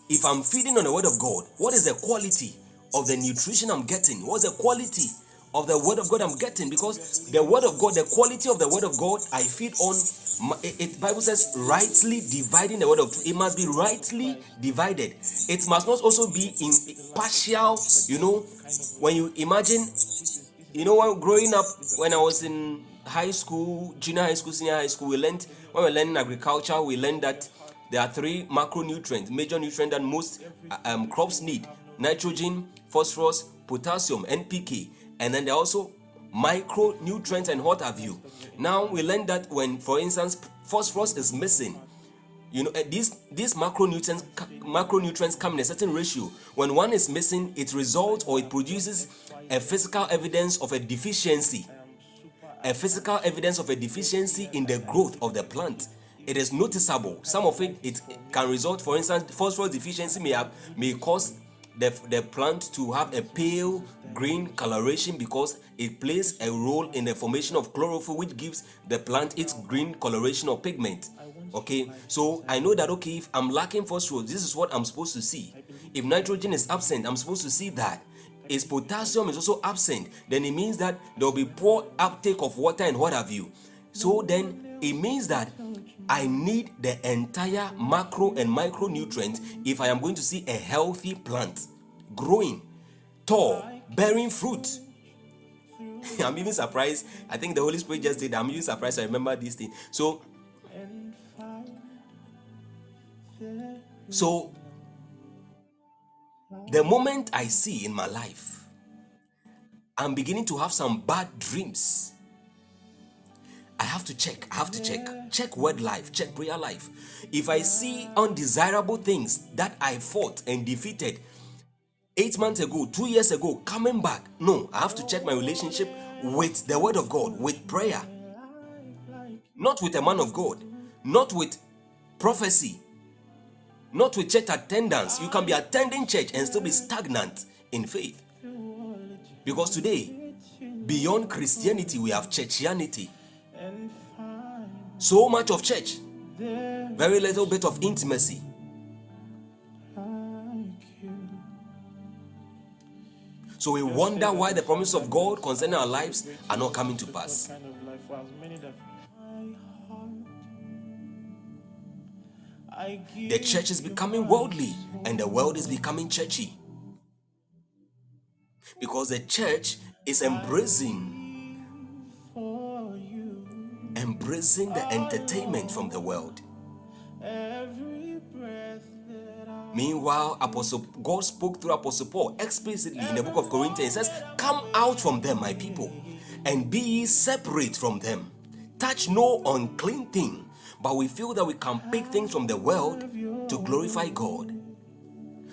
If I'm feeding on the word of God, what is the quality of the nutrition I'm getting? What's the quality of the word of God I'm getting? Because the word of God, the quality of the word of God I feed on It, it- Bible says rightly dividing the word of truth. It must be rightly divided. It must not also be in partial. You know, when you imagine, you know, when growing up, when I was in high school, junior high school, senior high school, we learned when we were learning agriculture, we learned that there are three macronutrients, major nutrients that most uh, um, crops need: nitrogen, phosphorus, potassium, NPK, and then there are also micronutrients and what have you. Now we learned that when, for instance, phosphorus is missing, you know, eh, these these macronutrients macronutrients come in a certain ratio. When one is missing, it results or it produces a physical evidence of a deficiency. A physical evidence of a deficiency in the growth of the plant. It is noticeable. Some of it it can result, for instance, phosphorus deficiency may have may cause the, the plant to have a pale green coloration because it plays a role in the formation of chlorophyll, which gives the plant its green coloration or pigment. Okay, so I know that okay, if I'm lacking phosphorus, this is what I'm supposed to see. If nitrogen is absent, I'm supposed to see that. If potassium is also absent, then it means that there will be poor uptake of water and what have you. So then it means that I need the entire macro and micronutrients if I am going to see a healthy plant growing, tall, bearing fruit. I'm even surprised. I think the Holy Spirit just did. I'm even surprised I remember this thing. So, so the moment I see in my life, I'm beginning to have some bad dreams. I have to check. I have to check. Check word life. Check prayer life. If I see undesirable things that I fought and defeated eight months ago, two years ago, coming back, no, I have to check my relationship with the word of God, with prayer. Not with a man of God, not with prophecy, not with church attendance. You can be attending church and still be stagnant in faith. Because today, beyond Christianity, we have churchianity. So much of church, very little bit of intimacy. So we wonder why the promise of God concerning our lives are not coming to pass. The church is becoming worldly and the world is becoming churchy. Because the church is embracing embracing the entertainment from the world. Meanwhile, Apostle God spoke through Apostle Paul explicitly in the book of Corinthians. He says, Come out from them, my people, and be ye separate from them. Touch no unclean thing. But we feel that we can pick things from the world to glorify God.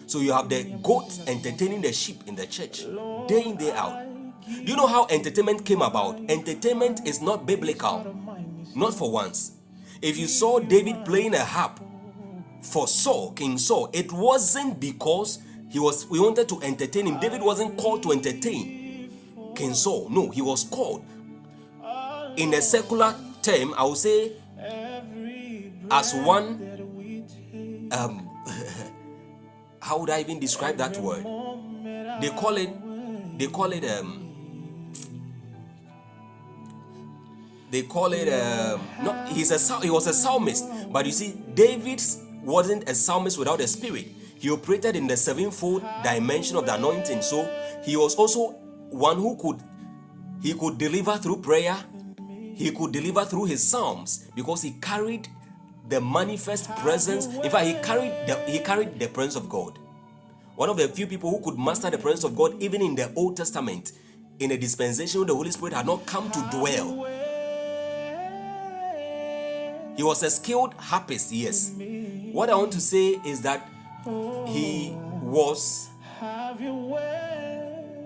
So you have the goat entertaining the sheep in the church, day in, day out. Do you know how entertainment came about? Entertainment is not biblical, not for once. If you saw David playing a harp for Saul, King Saul, it wasn't because he was we wanted to entertain him. David wasn't called to entertain King Saul. No, he was called. In a secular term, I would say as one um how would I even describe that word? They call it they call it um they call it um no he's a he was a psalmist. But you see david wasn't a psalmist without a spirit. He operated in the sevenfold dimension of the anointing. So he was also one who could he could deliver through prayer. He could deliver through his psalms because he carried the manifest presence. In fact he carried the, he carried the presence of god. One of the few people who could master the presence of god even in the old testament in a dispensation where the holy spirit had not come to dwell he was a skilled harpist yes. What i want to say is that he was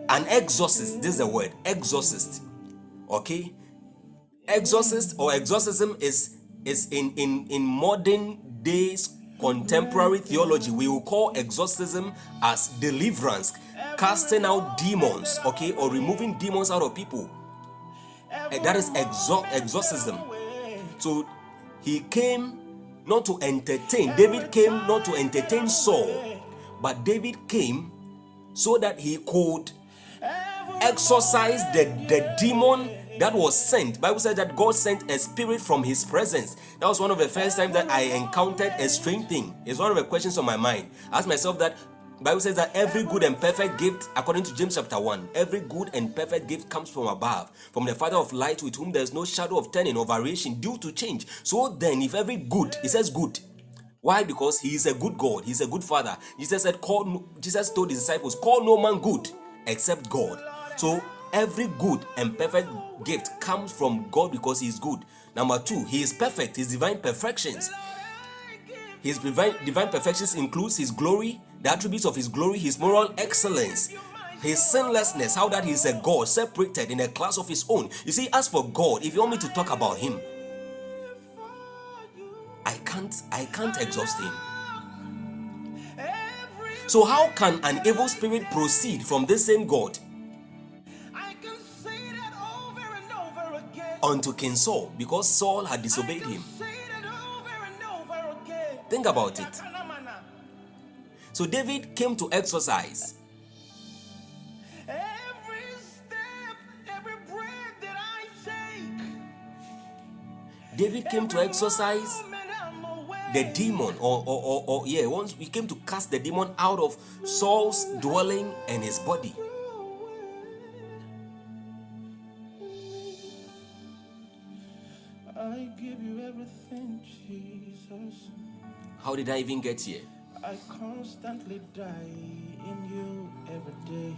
an exorcist. This is the word exorcist. Okay? Exorcist or exorcism is is in in in modern days contemporary theology we will call exorcism as deliverance casting out demons okay or removing demons out of people. And that is exor- exorcism. So he came not to entertain david came not to entertain saul but david came so that he could exorcise the, the demon that was sent. Bible says that God sent a spirit from his presence. That was one of the first times that I encountered a strange thing. It's one of the questions on my mind. I asked myself that Bible says that every good and perfect gift, according to James chapter 1, every good and perfect gift comes from above, from the Father of light, with whom there is no shadow of turning or variation due to change. So then, if every good, he says good. Why? Because he is a good God, he's a good father. Jesus said, Call Jesus told his disciples, Call no man good except God. So every good and perfect gift comes from God because he is good. Number two, he is perfect, his divine perfections. His divine, divine perfections includes his glory, the attributes of his glory, his moral excellence, his sinlessness, how that he is a God separated in a class of his own. You see, as for God, if you want me to talk about him, I can't I can't exhaust him. So how can an evil spirit proceed from this same God unto King Saul because Saul had disobeyed him? Think about it. So David came to exercise. David came to exercise the demon, or, or, or, or yeah, once we came to cast the demon out of Saul's dwelling and his body. I give you everything, Jesus. How did I even get here? I constantly die in you every day.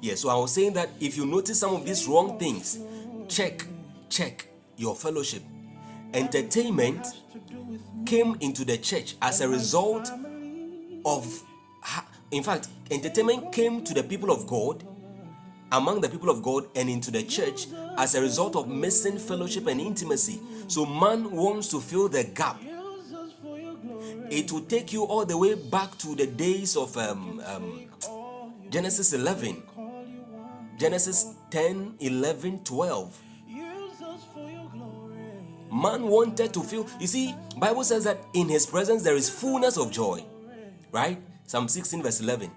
Yeah, so I was saying that if you notice some of these wrong things, check, check your fellowship. Entertainment came into the church as a result of, in fact, entertainment came to the people of God, among the people of God, and into the church as a result of missing fellowship and intimacy. So man wants to fill the gap. It will take you all the way back to the days of um, um, Genesis 11, Genesis 10, 11, 12 man wanted to feel you see bible says that in his presence there is fullness of joy right? Psalm 16 verse 11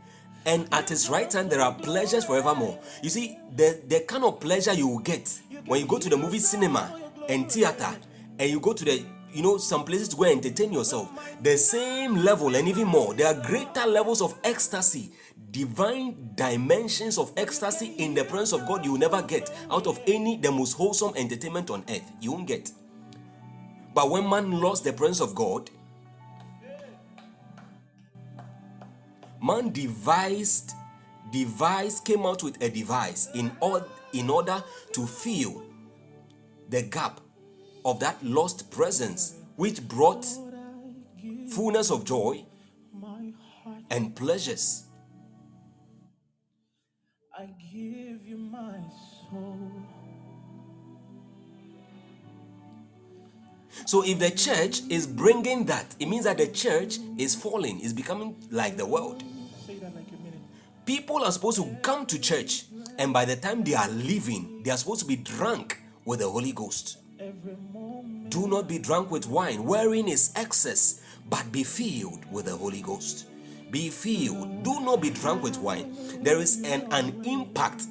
and at his right hand there are pleasures forevermore. You see the, the kind of pleasure you will get when you go to the movie cinema and theater and you go to the you know some places to go and entertain yourself. The same level and even more. There are greater levels of ecstasy divine dimensions of ecstasy in the presence of god you will never get out of any the most wholesome entertainment on earth. You won't get. But when man lost the presence of God, man devised, devised, came out with a device in, or, in order to fill the gap of that lost presence, which brought fullness of joy and pleasures. I give you my soul. So if the church is bringing that, it means that the church is falling, is becoming like the world. Say that like a minute. People are supposed to come to church, and by the time they are leaving, they are supposed to be drunk with the Holy Ghost. Do not be drunk with wine, wherein is excess, but be filled with the Holy Ghost. Be filled. Do not be drunk with wine. There is an, an impact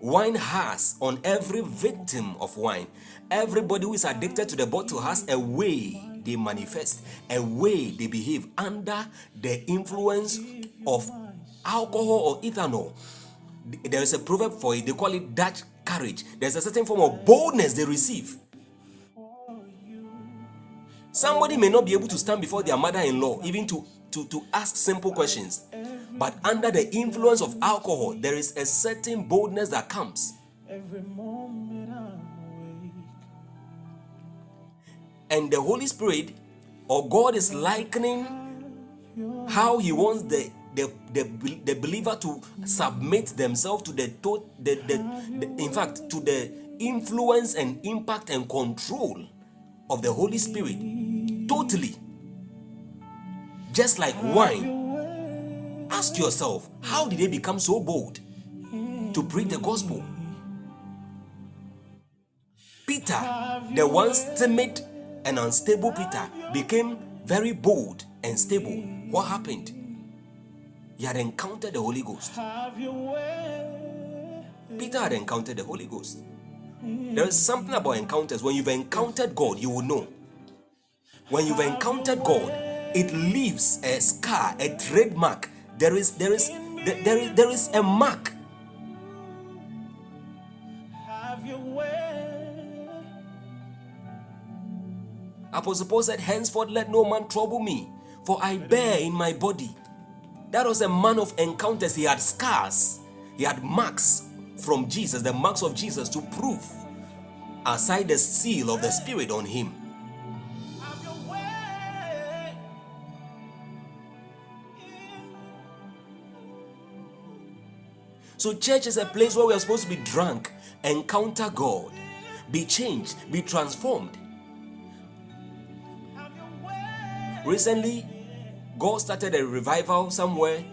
wine has on every victim of wine. Everybody who is addicted to the bottle has a way they manifest, a way they behave under the influence of alcohol or ethanol. There is a proverb for it, they call it Dutch courage. There's a certain form of boldness they receive. Somebody may not be able to stand before their mother in law, even to, to, to ask simple questions. But under the influence of alcohol, there is a certain boldness that comes. Every moment I'm awake. And the Holy Spirit or God is likening how He wants the the, the, the believer to submit themselves to the, to, the, the, the in fact to the influence and impact and control of the Holy Spirit totally. Just like wine. Ask yourself how did they become so bold to preach the gospel? Peter the once timid and unstable Peter became very bold and stable. What happened? He had encountered the Holy Ghost. Peter had encountered the Holy Ghost There is something about encounters. When you've encountered God, you will know. When you've encountered God, it leaves a scar, a trademark. There is there is there, is, there is a mark. Have your way. Apostle Paul said, Henceforth let no man trouble me, for I bear in my body. That was a man of encounters. He had scars, he had marks from Jesus, the marks of Jesus to prove, aside the seal of the Spirit on him. Have your way. So, church is a place where we are supposed to be drunk, encounter God, be changed, be transformed. Have your way. Recently, God started a revival somewhere,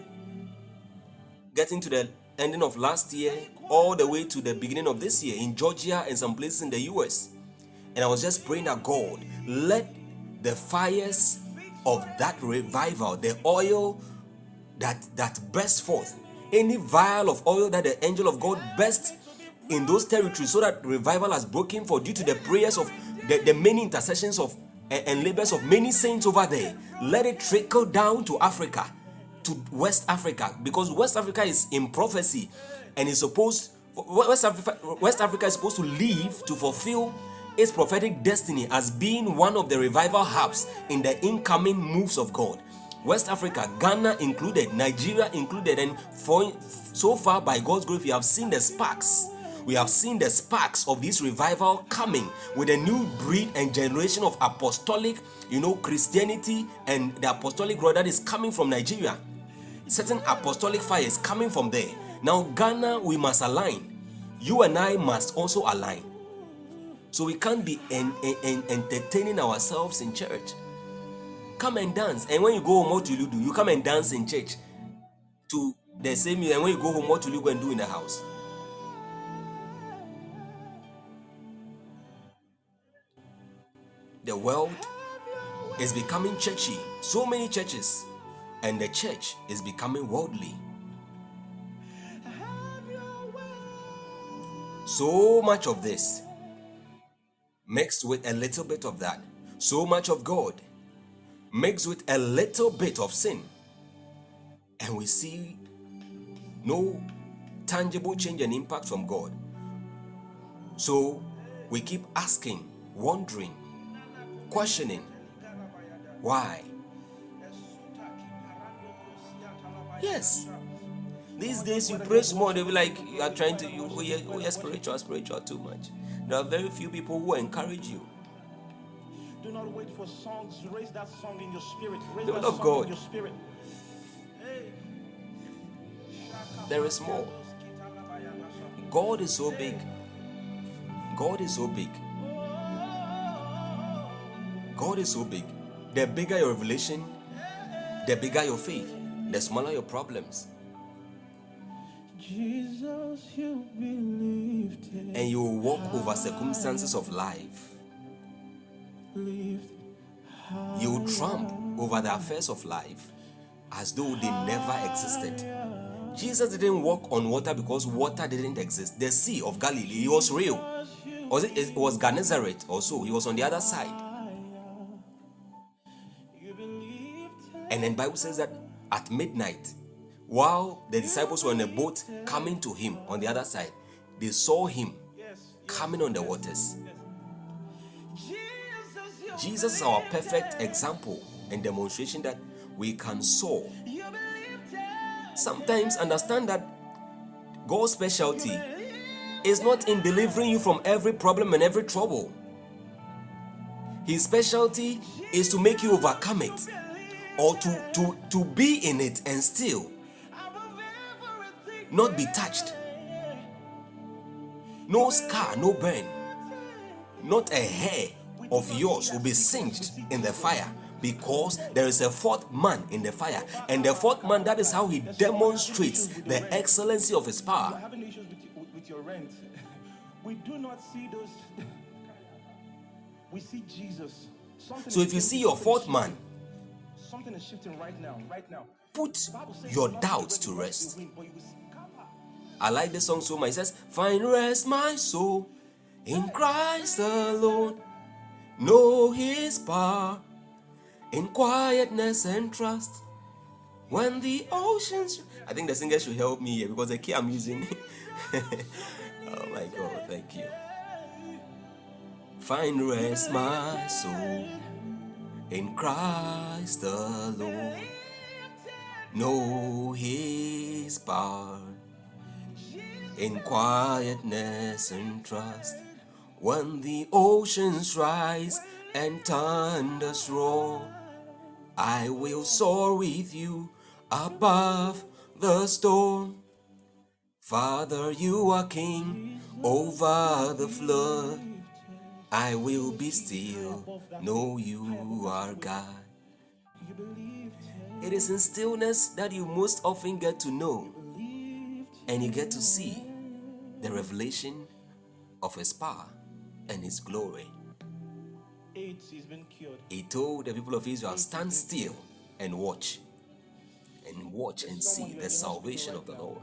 getting to the ending of last year, all the way to the beginning of this year in Georgia and some places in the US. And I was just praying that God, let the fires of that revival, the oil that that burst forth, any vial of oil that the angel of God burst in those territories, so that revival has broken for due to the prayers of the, the many intercessions of and labors of many saints over there. Let it trickle down to Africa, to West Africa, because West Africa is in prophecy and is supposed West Africa, West Africa is supposed to live to fulfill its prophetic destiny as being one of the revival hubs in the incoming moves of God. West Africa, Ghana included, Nigeria included, and for, so far by God's grace, we have seen the sparks. We have seen the sparks of this revival coming with a new breed and generation of apostolic, you know, Christianity and the apostolic rod that is coming from Nigeria. Certain apostolic fire is coming from there. Now, Ghana, we must align. You and I must also align. So we can't be en- en- en- entertaining ourselves in church. Come and dance. And when you go home, what will you do? You come and dance in church to the same. And when you go home, what will you go and do in the house? The world is becoming churchy. So many churches, and the church is becoming worldly. So much of this mixed with a little bit of that. So much of God mixed with a little bit of sin. And we see no tangible change and impact from God. So we keep asking, wondering, questioning why. Yes. These days you pray small, they'll be like you are trying to you oh yeah, oh yeah spiritual, spiritual too much. There are very few people who encourage you. Do not wait for songs. Raise that song in your spirit. Raise Lord that of song God. in your spirit. There is more. God is so big. God is so big. God is so big. The bigger your revelation, the bigger your faith, the smaller your problems. Jesus, you. And you will walk over circumstances of life. You will trump over the affairs of life as though they never existed. Jesus didn't walk on water because water didn't exist. The Sea of Galilee it was real. Was it, it was Gennesaret also. He was on the other side. You be lifted. And then Bible says that at midnight, while the disciples were on a boat coming to him on the other side, they saw him coming on the waters. Jesus, is our perfect example and demonstration that we can soar. Sometimes understand that God's specialty is not in delivering you from every problem and every trouble. His specialty is to make you overcome it or to, to, to be in it and still. Not be touched. No scar, no burn, not a hair of yours will be singed in the fire because there is a fourth man in the fire. And the fourth man, that is how he demonstrates the excellency of his power. We do not see those. We see Jesus. So if you see your fourth man, Something is shifting right now, right now. put The Bible says your doubts to rest. I like the song so much. It says, Find rest, my soul, In Christ alone, know His power. In quietness and trust, when the oceans. I think the singer should help me here because the key I'm using. oh my God, thank you. Find rest, my soul, in Christ alone. Know His power in quietness and trust. When the oceans rise and thunders roar, I will soar with you above the storm. Father, you are king over the flood. I will be still, know you are God. It is in stillness that you most often get to know and you get to see the revelation of his power and his glory. AIDS has been cured. He told the people of Israel, Stand still and watch, and watch and see the salvation of the Lord.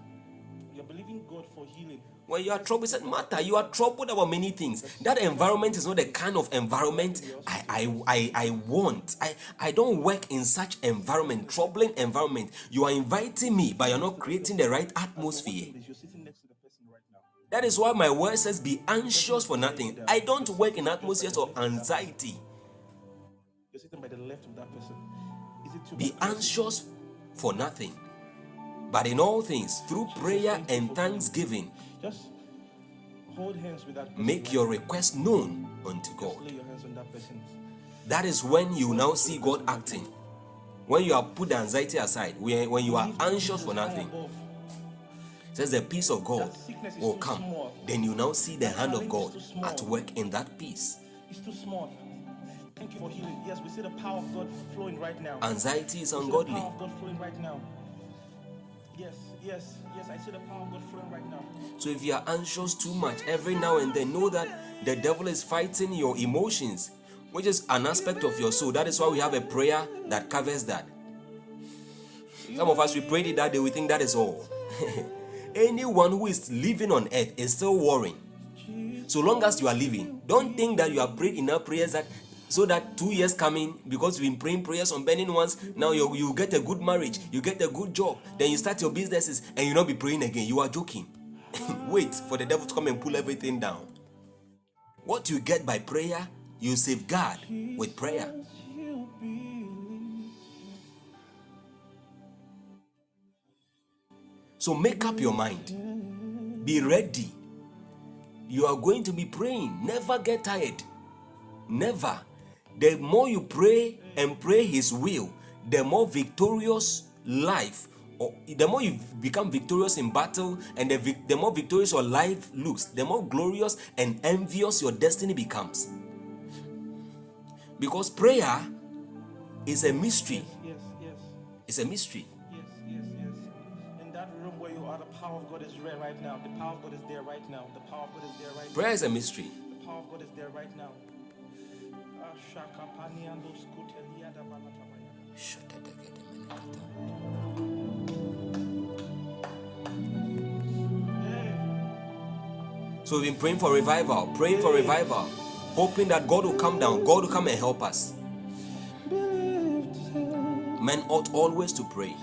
You're believing God for healing. When you are troubled, it doesn't matter. You are troubled about many things. That environment is not the kind of environment I, I, I, I want. I, I don't work in such environment, troubling environment. You are inviting me, but you're not creating the right atmosphere. That is why my word says, Be anxious for nothing. I don't work in atmospheres of anxiety. You're sitting by the left of that person. Is it too Be anxious for nothing. But in all things, through prayer and thanksgiving, Just hold hands with that person. make your request known unto. God. Lay your hands on that person. That is when you now see God acting. When you have put the anxiety aside, when when you are anxious for nothing, says the peace of God will come. Then you now see the hand of God at work in that peace. It's too small. Thank you for healing. Yes, we see the power of God flowing right now. Anxiety is ungodly. power of God flowing right now. Yes, yes, yes. I see the power of God flowing right now. So if you are anxious too much every now and then, know that the devil is fighting your emotions, which is an aspect of your soul. That is why we have a prayer that covers that. Some of us we prayed it that day, we think that is all. Anyone who is living on earth is still worrying. So long as you are living, don't think that you have prayed enough prayers that so that two years coming because you've been praying prayers on burning ones now you you get a good marriage you get a good job then you start your businesses and you not be praying again. You are joking. Wait for the devil to come and pull everything down. What you get by prayer you safeguard with prayer so make up your mind be ready you are going to be praying never get tired Never. The more you pray and pray His will, the more victorious life, or the more you become victorious in battle, and the, vic- the more victorious your life looks, the more glorious and envious your destiny becomes. Because prayer is a mystery. Yes, yes, It's a mystery. Power of God is there right now. The power of God is there right now. The power of God is there right now. Prayer is a mystery. The power of God is there right now. Shakapani and those Kutelia da Balatabaya. So we've been praying for revival, praying for revival, hoping that God will come down, God will come and help us. Men ought always to pray.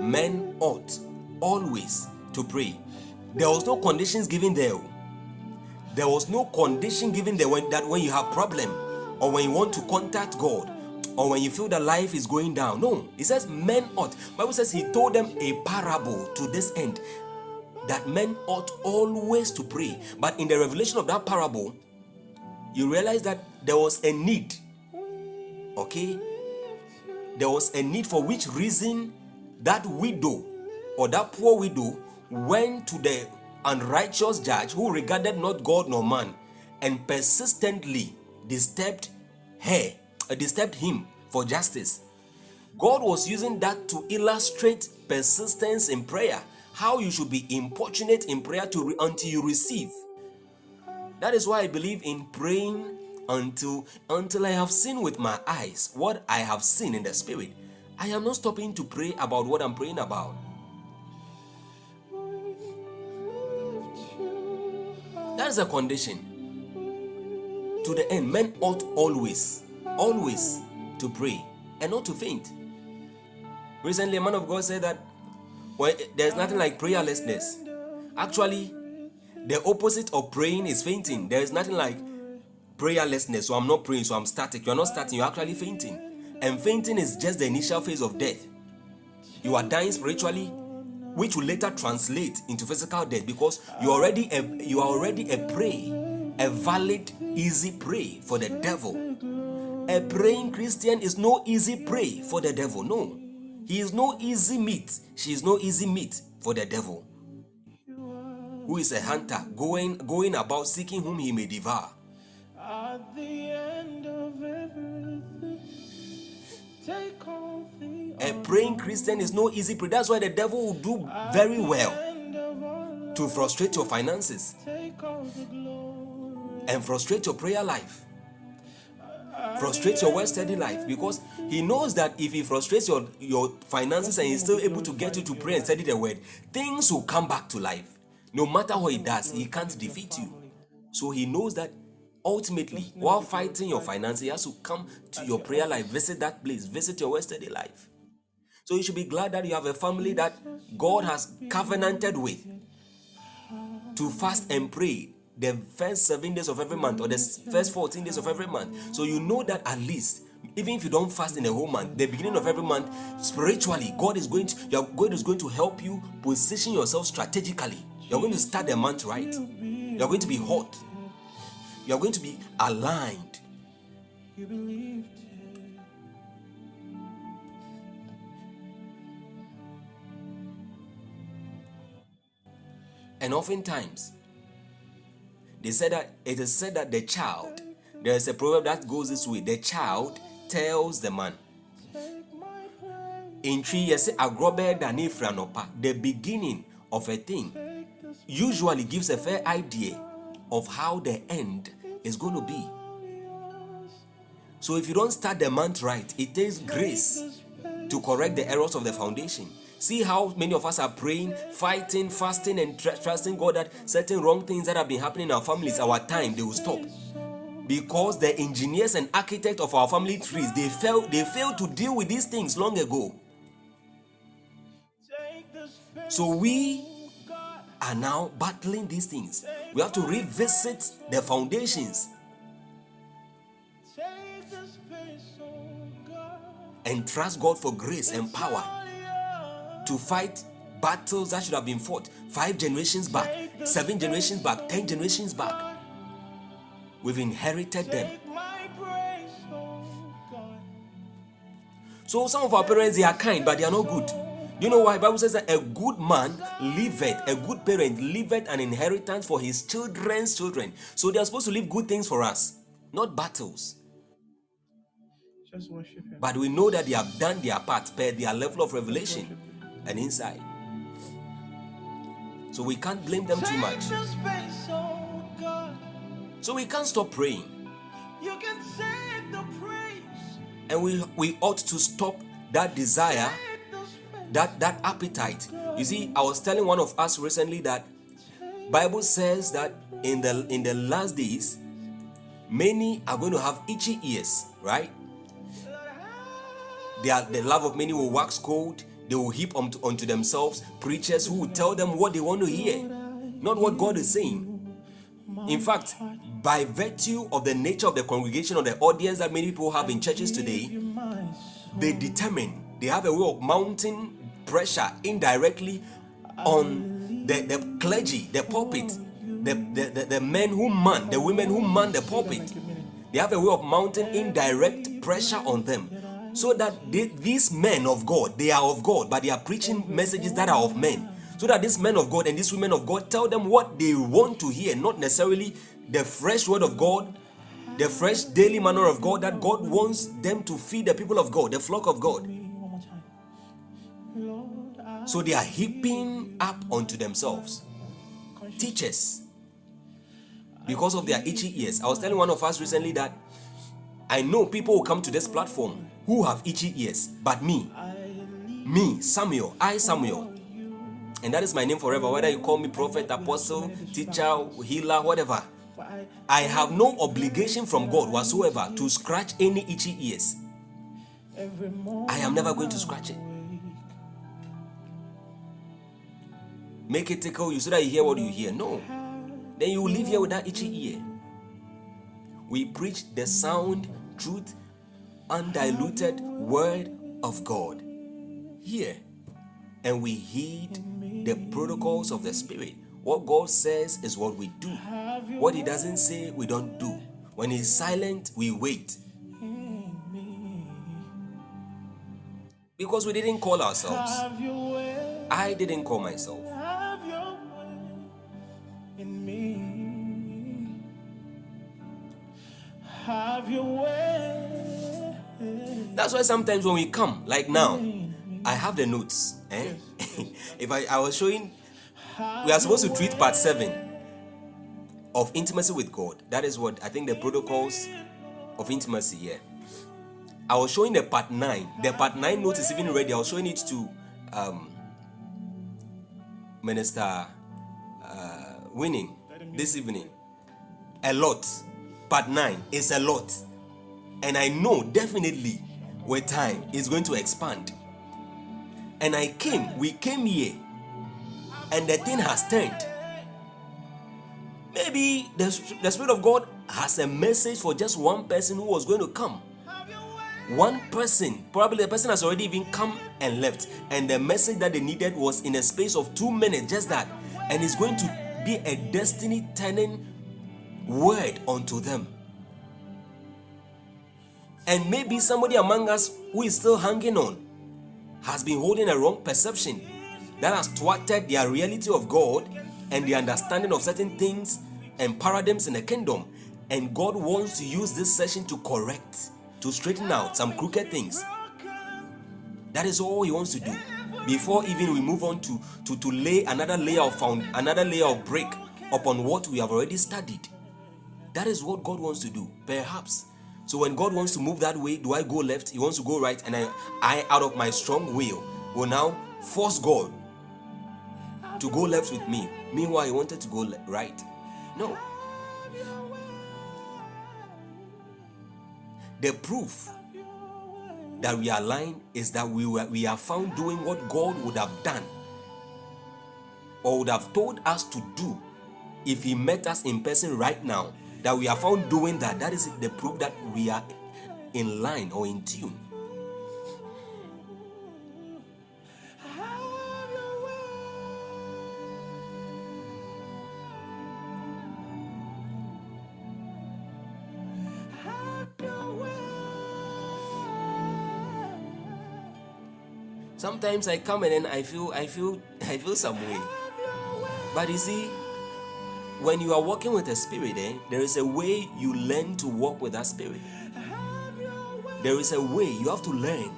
Men ought always to pray. There was no conditions given there. Oh. There was no condition given there when, that when you have problem or when you want to contact God or when you feel that life is going down. No, it says men ought. Bible says he told them a parable to this end that men ought always to pray. But in the revelation of that parable, you realize that there was a need. Okay? There was a need for which reason that widow or that poor widow went to the unrighteous judge who regarded not God nor man and persistently disturbed her, uh, disturbed him for justice. God was using that to illustrate persistence in prayer, how you should be importunate in prayer to re- until you receive. That is why I believe in praying until until I have seen with my eyes what I have seen in the spirit. I am not stopping to pray about what I'm praying about. That is a condition. to the end, men ought always, always to pray and not to faint. Recently, a man of God said that well, there's nothing like prayerlessness. Actually, the opposite of praying is fainting. There is nothing like prayerlessness. So I'm not praying, so I'm static. You're not starting, you're actually fainting. And fainting is just the initial phase of death. You are dying spiritually, which will later translate into physical death because you already a, you are already a prey, a valid, easy prey for the devil. A praying Christian is no easy prey for the devil. No, he is no easy meat. She is no easy meat for the devil, who is a hunter going going about seeking whom he may devour. A praying Christian is no easy prey. That's why the devil will do very well to frustrate your finances and frustrate your prayer life. Frustrate your word study life because he knows that if he frustrates your, your finances and he's still able to get you to pray and study the word, things will come back to life. No matter what he does, he can't defeat you. So he knows that ultimately, while fighting your finances, he has to come to your prayer life, visit that place, visit your word study life. So you should be glad that you have a family that God has covenanted with to fast and pray the first seven days of every month or the first 14 days of every month. So you know that at least, even if you don't fast in the whole month, the beginning of every month, spiritually, God is going to your God is going to help you position yourself strategically. You're going to start the month right. You're going to be hot. You're going to be aligned. And oftentimes, they said that it is said that the child, there is a proverb that goes this way the child tells the man. In three years, the beginning of a thing usually gives a fair idea of how the end is going to be. So if you don't start the month right, it takes grace to correct the errors of the foundation. See how many of us are praying, fighting, fasting, and tr- trusting God that certain wrong things that have been happening in our families, our time, they will stop. Because the engineers and architects of our family trees, they failed, they failed to deal with these things long ago. So we are now battling these things. We have to revisit the foundations and trust God for grace and power to fight battles that should have been fought five generations back, seven generations back, ten generations back. We've inherited them. Take my praise, oh. So some of our parents they are kind, but they are not good. You know why? Bible says that a good man leaveth, a good parent leaveth an inheritance for his children's children. So they are supposed to leave good things for us, not battles. Just worship Him. But we know that they have done their part per their level of revelation and insight. So we can't blame them too much. the space, God. So we can't stop praying. You can take the praise. And we we ought to stop that desire, Take the space. that that appetite. You see, I was telling one of us recently that Bible says that in the in the last days, many are going to have itchy ears, right? They are, the love of many will wax cold. They will heap unto, unto themselves preachers who will tell them what they want to hear, not what God is saying. In fact, by virtue of the nature of the congregation or the audience that many people have in churches today, they determine, they have a way of mounting pressure indirectly on the, the clergy, the pulpit, the, the, the, the men who man, the women who man the pulpit. They have a way of mounting indirect pressure on them. So that they, these men of God, they are of God, but they are preaching mm-hmm. messages that are of men. So that these men of God and these women of God tell them what they want to hear, not necessarily the fresh word of God, the fresh daily manna of God that God wants them to feed the people of God, the flock of God. One more time. Lord, I So they are heaping up onto themselves teachers because of their itchy ears. I was telling one of us recently that I know people will come to this platform who have itchy ears, but me, me, Samuel, I, Samuel, and that is my name forever. Whether you call me prophet, apostle, teacher, healer, whatever, I have no obligation from God whatsoever to scratch any itchy ears. I am never going to scratch it. Make it tickle you so that you hear what you hear. No. Then you will leave here with that itchy ear. We preach the sound, truth, undiluted word of God here. And we heed the protocols of the Spirit. What God says is what we do. What He doesn't say, we don't do. When He's silent, we wait. Because we didn't call ourselves. I didn't call myself. Have your way. That's why sometimes when we come, like now, I have the notes. Eh? if I, I was showing, we are supposed to treat part seven of intimacy with God. That is what I think the protocols of intimacy yeah. I was showing the part nine. The part nine note is even ready. I was showing it to um, Minister uh, Winning this evening. A lot. Part nine is a lot. And I know definitely with time it's going to expand. And I came, we came here, and the thing has turned. Maybe the, the Spirit of God has a message for just one person who was going to come. One person, probably the person has already even come and left, and the message that they needed was in a space of two minutes, just that. And it's going to be a destiny turning word unto them. And maybe somebody among us who is still hanging on has been holding a wrong perception that has thwarted their reality of God and the understanding of certain things and paradigms in the kingdom. And God wants to use this session to correct, to straighten out some crooked things. That is all He wants to do. Before even we move on to, to, to lay another layer of found another layer of brick upon what we have already studied. That is what God wants to do, perhaps. So when God wants to move that way, do I go left? He wants to go right, and I, I out of my strong will, will now force God to go left with me. Meanwhile, he wanted to go le- right. No. The proof that we are lying is that we were we are found doing what God would have done or would have told us to do if He met us in person right now. That we are found doing that. That is the proof that we are in line or in tune. Sometimes I come and then I feel I feel I feel some way. But you see, when you are walking with a spirit, eh, there is a way you learn to walk with that spirit. There is a way you have to learn.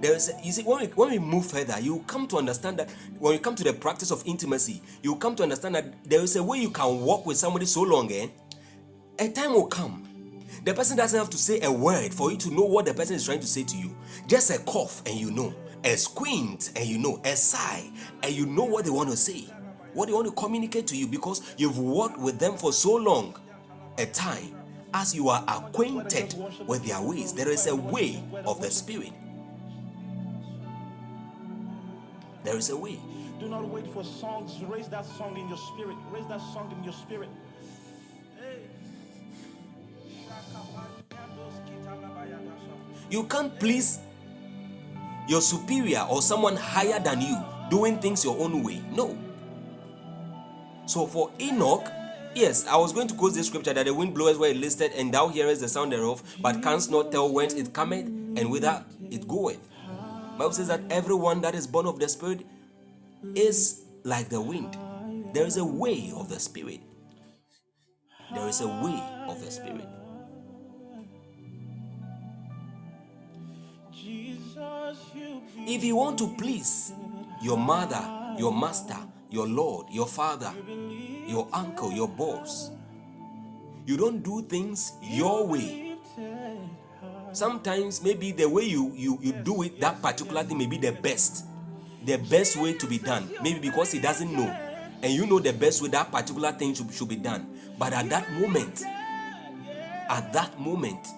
There is, a, you see, when we, when we move further, you come to understand that when you come to the practice of intimacy, you come to understand that there is a way you can walk with somebody so long, eh? A time will come. The person doesn't have to say a word for you to know what the person is trying to say to you. Just a cough and you know, a squint and you know, a sigh and you know what they want to say, what they want to communicate to you because you've worked with them for so long. A time as you are acquainted with their ways, there is a way of the Spirit. There is a way. Do not wait for songs. Raise that song in your spirit. Raise that song in your spirit. You can't please your superior or someone higher than you doing things your own way. No. So for Enoch, yes, I was going to quote this scripture that the wind bloweth where it listed, and thou hearest the sound thereof, but canst not tell whence it cometh and whither it goeth. Bible says that everyone that is born of the Spirit is like the wind. There is a way of the Spirit. There is a way of the Spirit. If you want to please your mother, your master, your lord, your father, your uncle, your boss, you don't do things your way. Sometimes maybe the way you, you, you do it, that particular thing may be the best. The best way to be done. Maybe because he doesn't know. and you know the best way that particular thing should, should be done. But at that moment, at that moment,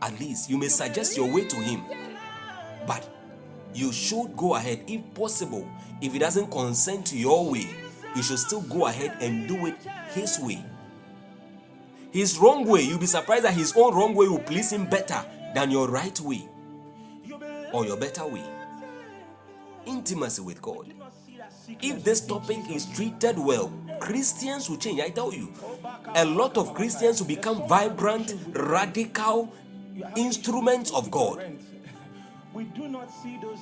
at least you may suggest your way to him. But you should go ahead if possible. If it doesn't consent to your way, you should still go ahead and do it his way. His wrong way, you'll be surprised that his own wrong way will please him better than your right way or your better way. Intimacy with God. If this topic is treated well, Christians will change. I tell you, a lot of Christians will become vibrant, radical instruments of God. We do not see those.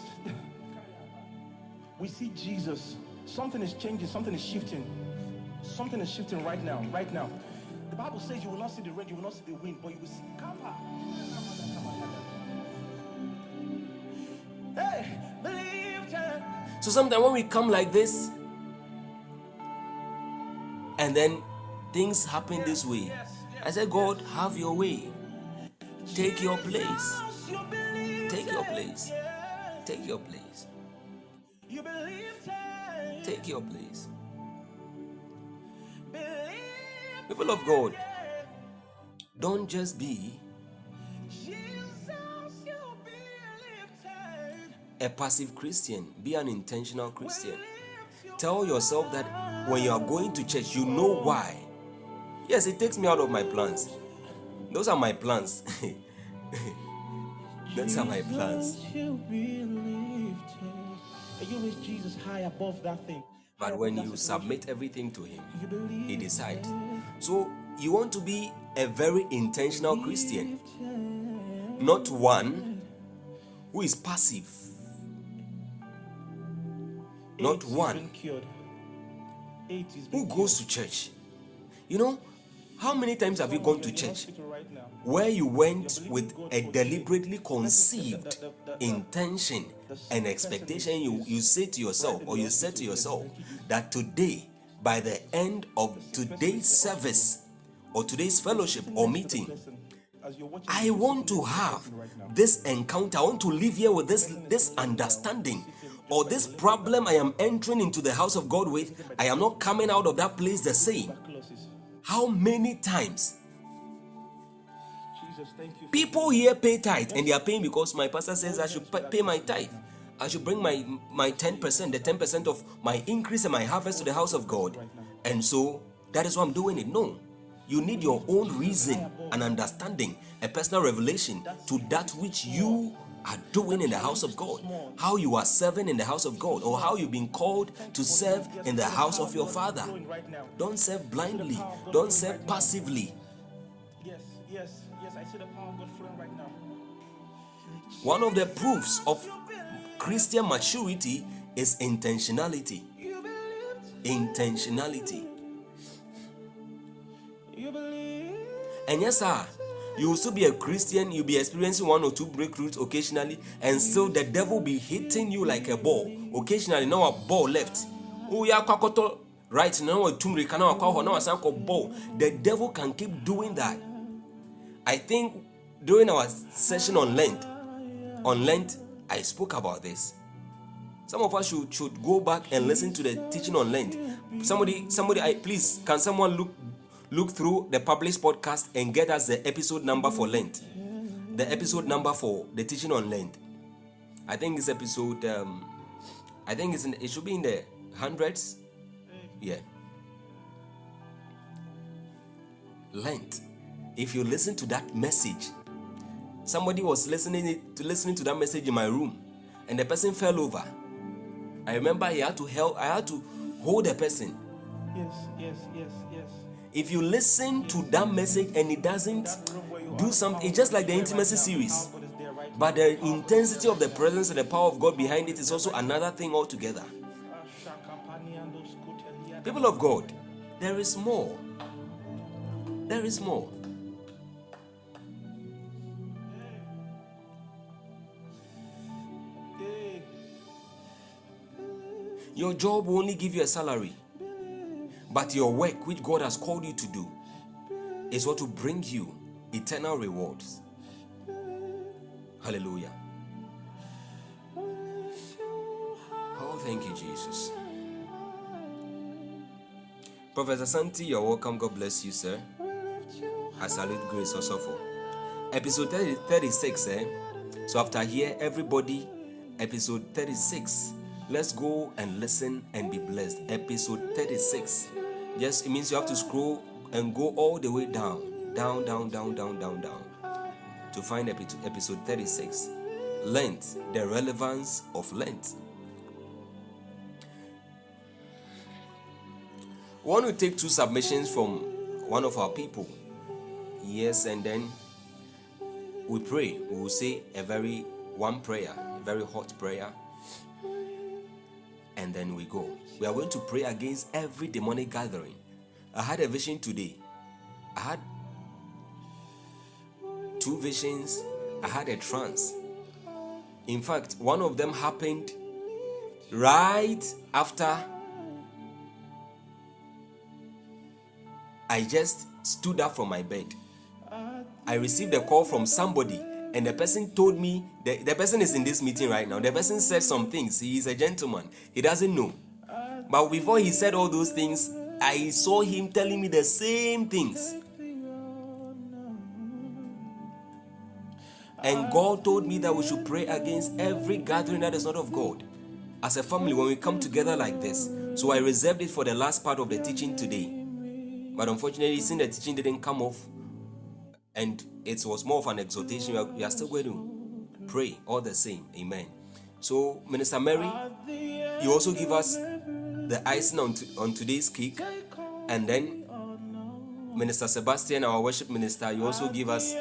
We see Jesus. Something is changing, something is shifting. Something is shifting right now, right now. The Bible says you will not see the rain, you will not see the wind, but you will see Kappa. Hey, believe time. So sometimes when we come like this, and then things happen this way, I say, God, have your way. Take your place. Take your place. Take your place. You believe. Take your place. People of God, don't just be Jesus, you believe time. a passive Christian, be an intentional Christian. Tell yourself that when you are going to church, you know why. Yes, it takes me out of my plans. Those are my plans. Those are my plans. You believe time. And you lift Jesus high above that thing. But when you submit everything to Him, He decides. So you want to be a very intentional Christian, not one who is passive, not one being cured. AIDS is who goes to church. You know, how many times have you gone to cured. You're in church hospital right now. Where you went with a deliberately conceived intention and expectation? You, you say to yourself, or you said to yourself, that today, by the end of today's service, or today's fellowship or meeting, Listen, as you're watching I want to have this encounter. I want to live here with this this understanding or this problem I am entering into the house of God with. I am not coming out of that place the same. How many times Jesus, thank you. People here pay tithe and they are paying because my pastor says I should pay my tithe. I should bring my my 10%, the 10% of my increase and my harvest to the house of God. And so that is why I'm doing it. No. You need your own reason and understanding, a personal revelation to that which you are doing in the house of God, how you are serving in the house of God, or how you've been called to serve in the house of your Father. Don't serve blindly, don't serve passively. One of the proofs of Christian maturity is intentionality. Intentionality. And yes, sir, you will still be a Christian, you'll be experiencing one or two breakthroughs occasionally, and still the devil be hitting you like a ball. Occasionally, now a ball left. Oh, yeah, right now a tumrika now now a ball. The devil can keep doing that. I think during our session on Lent, on Lent, I spoke about this. Some of us should, should go back and listen to the teaching on Lent. Somebody, somebody, I please, can someone look look through the published podcast and get us the episode number for Lent? The episode number for the teaching on Lent. I think it's episode, um, I think it's in, it should be in the hundreds. Yeah. Lent. If you listen to that message, somebody was listening to listening to that message in my room, and the person fell over. I remember he had to help. I had to hold the person. Yes, yes, yes, yes. If you listen to that message and it doesn't do something, it's just like the intimacy series. God is there right But the intensity of the presence and the power of God behind it is also another thing altogether. People of God, there is more. There is more. Your job will only give you a salary. But your work, which God has called you to do, is what will bring you eternal rewards. Hallelujah. Oh, thank you, Jesus. Professor Santi, you're welcome. God bless you, sir. I salute Grace Osofo. Episode 30, 36, eh? So after here, everybody, episode 36. Let's go and listen and be blessed. Episode 36. Yes, it means you have to scroll and go all the way down, down, down, down, down, down, down to find episode 36. Lent, the relevance of Lent. We want to take two submissions from one of our people. Yes, and then we pray. We will say a very one prayer, a very hot prayer, and then we go. We are going to pray against every demonic gathering. I had a vision today. I had two visions. I had a trance. In fact, one of them happened right after I just stood up from my bed. I received a call from somebody, and the person told me the, the person is in this meeting right now. The person said some things. He is a gentleman, he doesn't know. But before he said all those things, I saw him telling me the same things. And God told me that we should pray against every gathering that is not of God. As a family, when we come together like this. So I reserved it for the last part of the teaching today. But unfortunately, since the teaching didn't come off and it was more of an exhortation, we are, we are still going to pray all the same. Amen. So, Minister Mary, you also give us the icing on, to, on today's cake. And then, Minister Sebastian, our worship minister, you also give us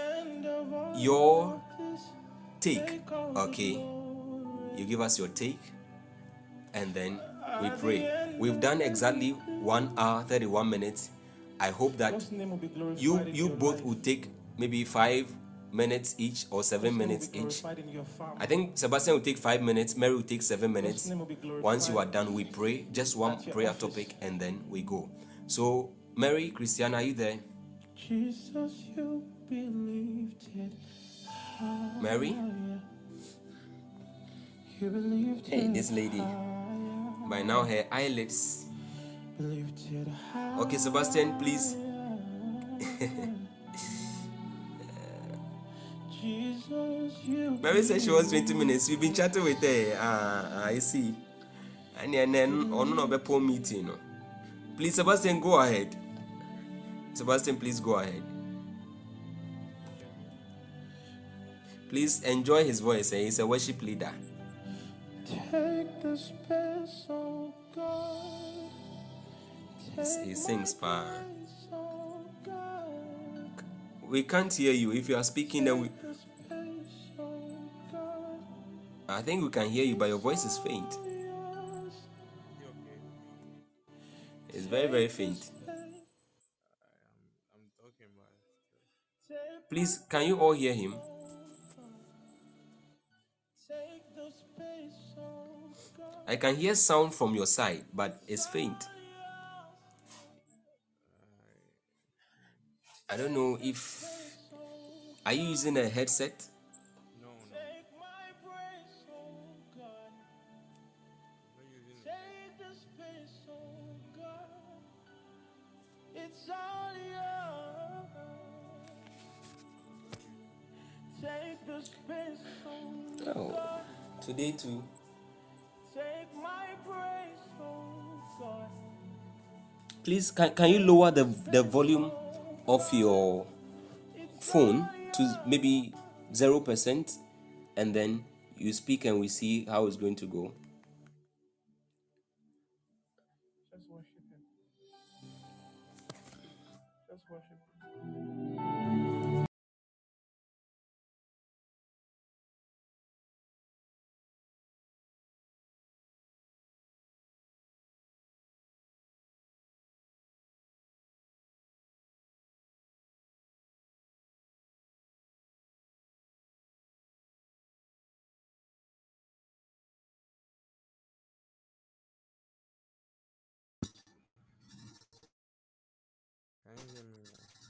your take. Okay. You give us your take. And then we pray. We've done exactly one hour, 31 minutes. I hope that you you both will take maybe five minutes each or seven minutes each. I think Sebastian will take five minutes, Mary will take seven minutes. Once you are done, we pray, just one prayer topic, and then we go. So, Mary, Christiana, are you there? Jesus, you believed it. Mary? Hey, this lady. By now, her eyelids Okay, Sebastian, please. Mary said she wants 20 minutes. We've been chatting with her. Ah, uh, I see. And then on another meeting. Please, Sebastian, go ahead. Sebastian, please go ahead. Please enjoy his voice. Eh? He's a worship leader. Take the space, oh God. He sings pa. We can't hear you. If you are speaking, then we. I think we can hear you, but your voice is faint. It's very, very faint. Please, can you all hear him? I can hear sound from your side, but it's faint. I don't know if are you using a headset? Oh, today too. Please, can, can you lower the, the volume? of your phone to maybe 0% and then you speak and we see how it's going to go.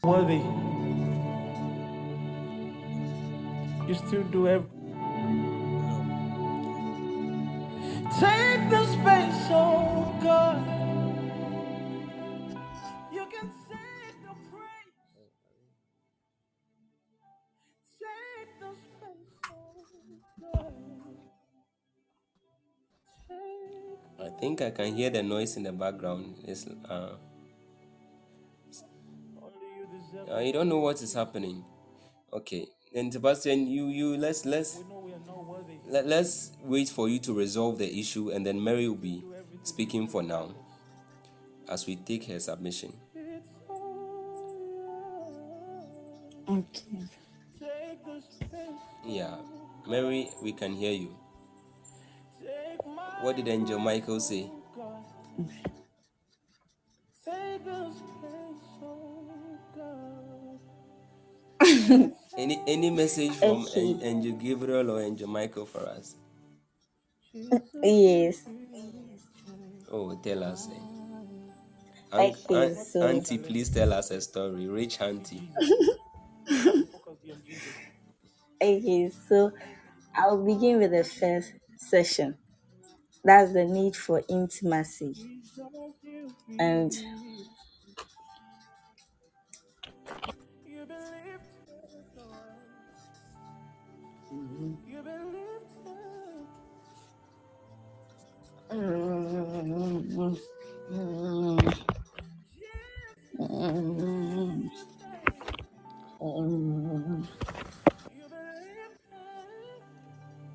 worthy. You still do everything. Take the space, oh God. You can sing the praise. Take the space, oh God. Take I think I can hear the noise in the background. It's, uh, uh, you don't know what is happening. Okay. And Sebastian, you you let's let's let, let's wait for you to resolve the issue and then Mary will be speaking for now as we take her submission. Okay. Yeah. Mary, we can hear you. What did Angel Michael say? Any any message from Okay. Angel Gabriel or Angel Michael for us? Yes. Oh, tell us. eh. Aunt, So auntie, please tell us a story. Rich auntie. okay. So I'll begin with the first session. That's the need for intimacy. And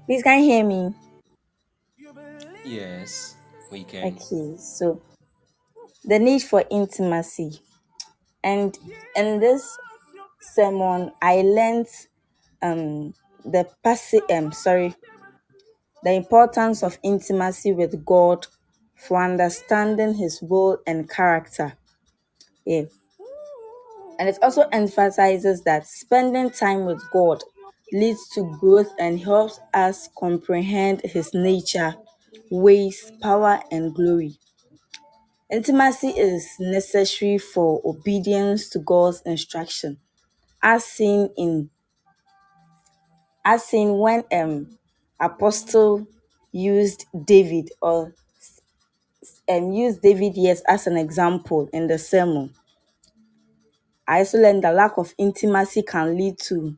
please can you hear me? Yes, we can. Okay. So the need for intimacy. And in this sermon, I learned um the um sorry the importance of intimacy with God for understanding His will and character. Yeah. And it also emphasizes that spending time with God leads to growth and helps us comprehend His nature, ways, power, and glory. Intimacy is necessary for obedience to God's instruction, as seen in as seen when um apostle used David or um used David yes as an example in the sermon. I also learned that lack of intimacy can lead to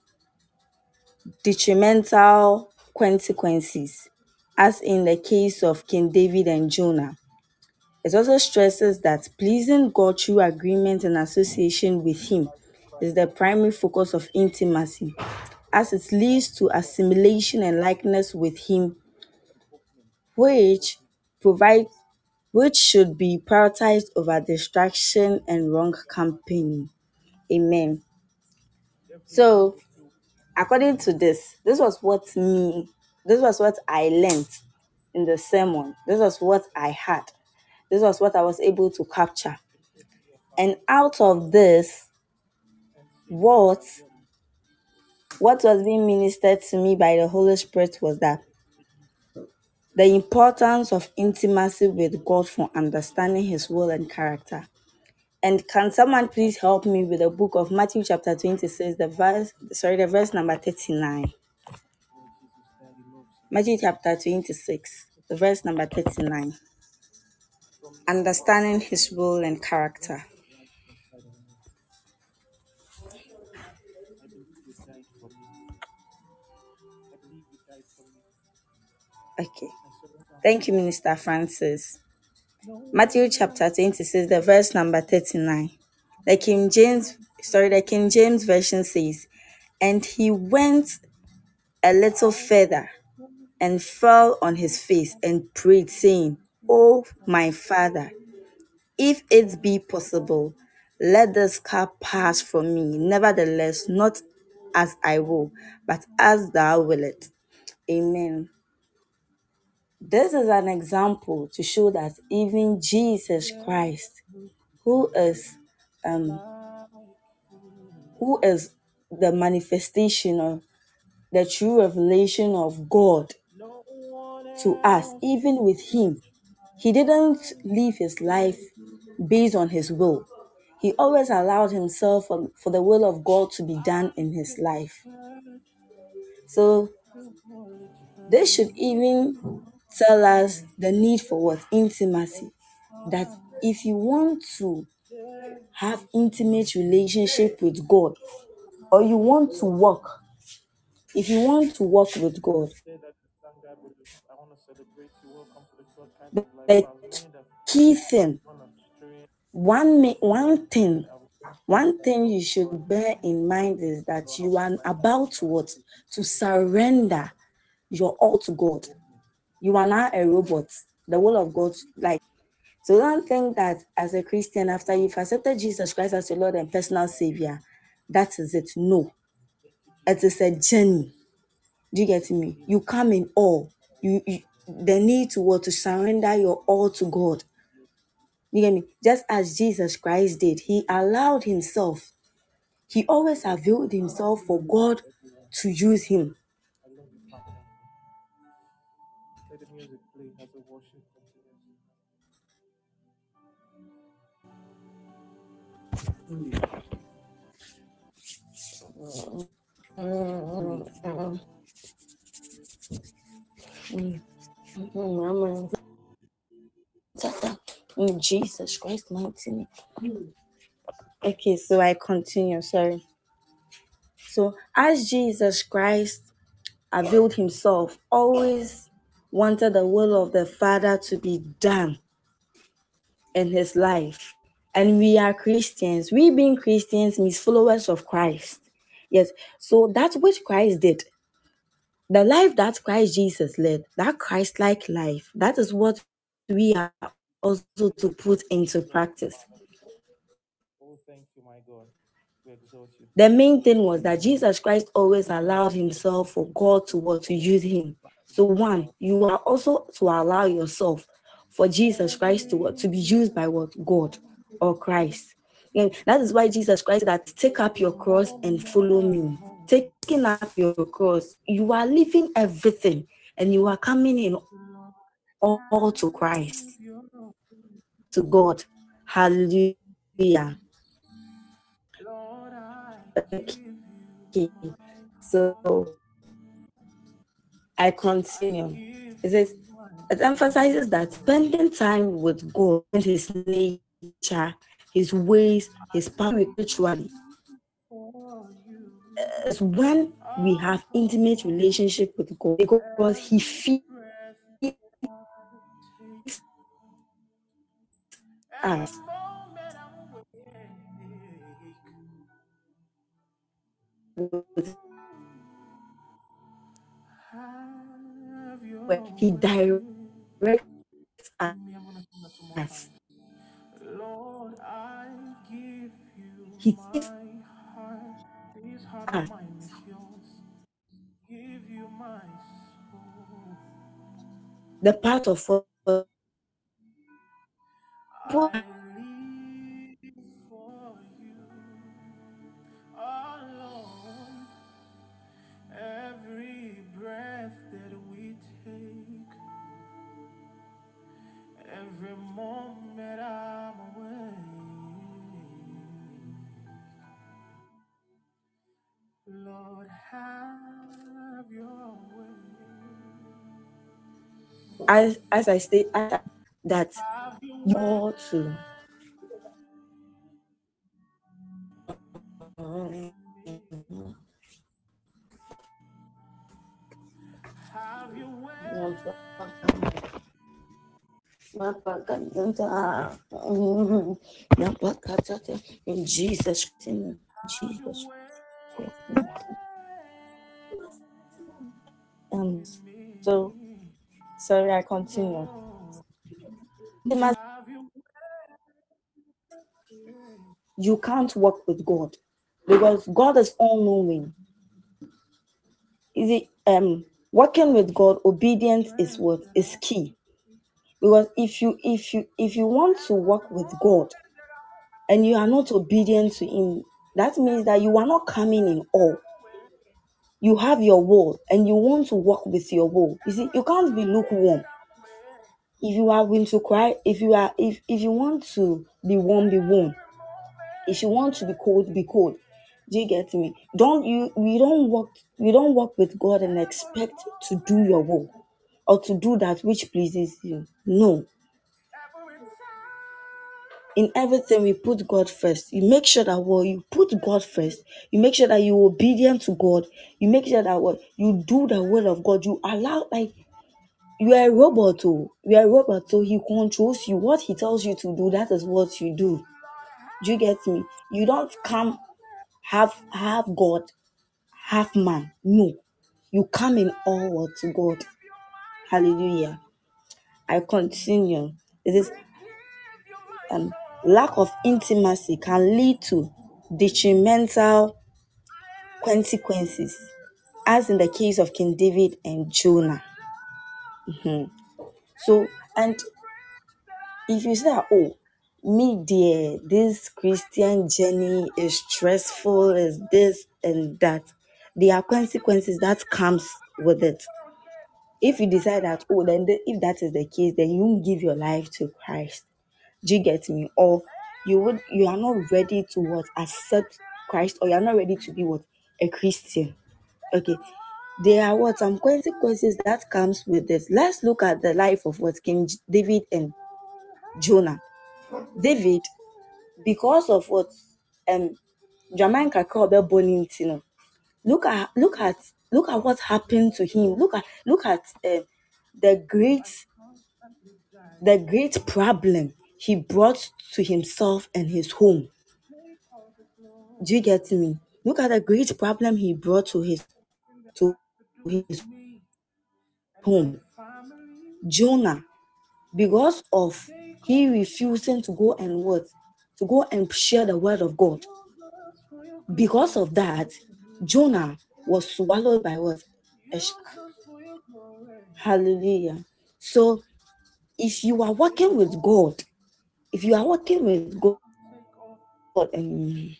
detrimental consequences, as in the case of King David and Jonah. It also stresses that pleasing God through agreement and association with Him is the primary focus of intimacy, as it leads to assimilation and likeness with Him, which provides which should be prioritized over distraction and wrong company. Amen. So according to this, this was what me, this was what I learned in the sermon. This was what I had. This was what I was able to capture. And out of this, what what was being ministered to me by the Holy Spirit was that the importance of intimacy with God for understanding his will and character. And can someone please help me with the book of Matthew chapter 26, the verse sorry, the verse number 39. Matthew chapter 26, the verse number 39. Understanding his will and character. Okay. Thank you, Minister Francis. Matthew chapter 26, the verse number 39. The King James, sorry, the King James Version says, And he went a little further and fell on his face and prayed, saying, Oh, my father, if it be possible, let this cup pass from me. Nevertheless, not as I will, but as thou wilt. Amen. This is an example to show that even Jesus Christ, who is um who is the manifestation of the true revelation of God to us, even with him, he didn't live his life based on his will. He always allowed himself for, for the will of God to be done in his life. So this should even tell us the need for what? Intimacy. That if you want to have intimate relationship with God or you want to walk if you want to walk with God, the the, key thing, one one thing, one thing you should bear in mind is that you are about what to surrender your all to God. You are not a robot. The will of God, like so. Don't think that as a Christian, after you've accepted Jesus Christ as your Lord and personal Savior, that is it. No, it is a journey. Do you get me? You come in all. You, you the need to what to surrender your all to God. You get me? Just as Jesus Christ did, he allowed himself. He always availed himself for God to use him. In Jesus Christ, mighty name. Okay, so I continue. Sorry. So as Jesus Christ availed himself, always wanted the will of the Father to be done in his life. And we are Christians. We being Christians means followers of Christ. Yes. So that's which Christ did, the life that Christ Jesus led, that Christ like life, that is what we are also to put into practice. Oh, thank you, my God. We exalt you. The main thing was that Jesus Christ always allowed himself for God to what to use him. So one, you are also to allow yourself for Jesus Christ to what to be used by what God or Christ. And that is why Jesus Christ said that take up your cross and follow me. Taking up your cross, you are leaving everything and you are coming in all, all to Christ, to God. Hallelujah. Okay. So I continue. It says it emphasizes that spending time with God and his nature, his ways, his power spiritually is when we have intimate relationship with God because he feeds us. where he directs us. You my soul. the part of what as as I state that you ought to in Jesus in Jesus. Um so sorry I continue. You can't work with God because God is all knowing is it um working with God obedience is what is key. Because if you if you if you want to work with God and you are not obedient to him that means that you are not coming in all you have your will and you want to work with your will you see you can't be lukewarm. If you are willing to cry if you are if if you want to be warm be warm. If you want to be cold be cold. Do you get me? Don't you we don't work we don't work with god and expect to do your will or to do that which pleases you. No in everything we put God first. You make sure that what you put God first. You make sure that you're obedient to God. You make sure that what you do the will of God. You allow like you are a robot, oh, you are a robot, so he controls you. What he tells you to do, that is what you do. Do you get me? You don't come half half God, half man. No, you come in all to God. Hallelujah. I continue. It is um, lack of intimacy can lead to detrimental consequences, as in the case of King David and Jonah. Mhm. So, and if you say, that, oh, me dear, this Christian journey is stressful, is this and that, there are consequences that comes with it. If you decide that, oh, then the, if that is the case, then you give your life to Christ. Do you get me? Or you would you are not ready to what accept Christ, or you are not ready to be what a Christian. Okay. There are what some consequences that comes with this. Let's look at the life of what King David and Jonah. David, because of what um Jamaica called born you know, look at look at look at what happened to him. Look at look at um the great the great problem he brought to himself and his home. Do you get me? Look at the great problem he brought to his to his home. Jonah, because of he refusing to go and what? To go and share the word of God. Because of that, Jonah was swallowed by what? Hallelujah. So if you are working with God, if you are working with God, um,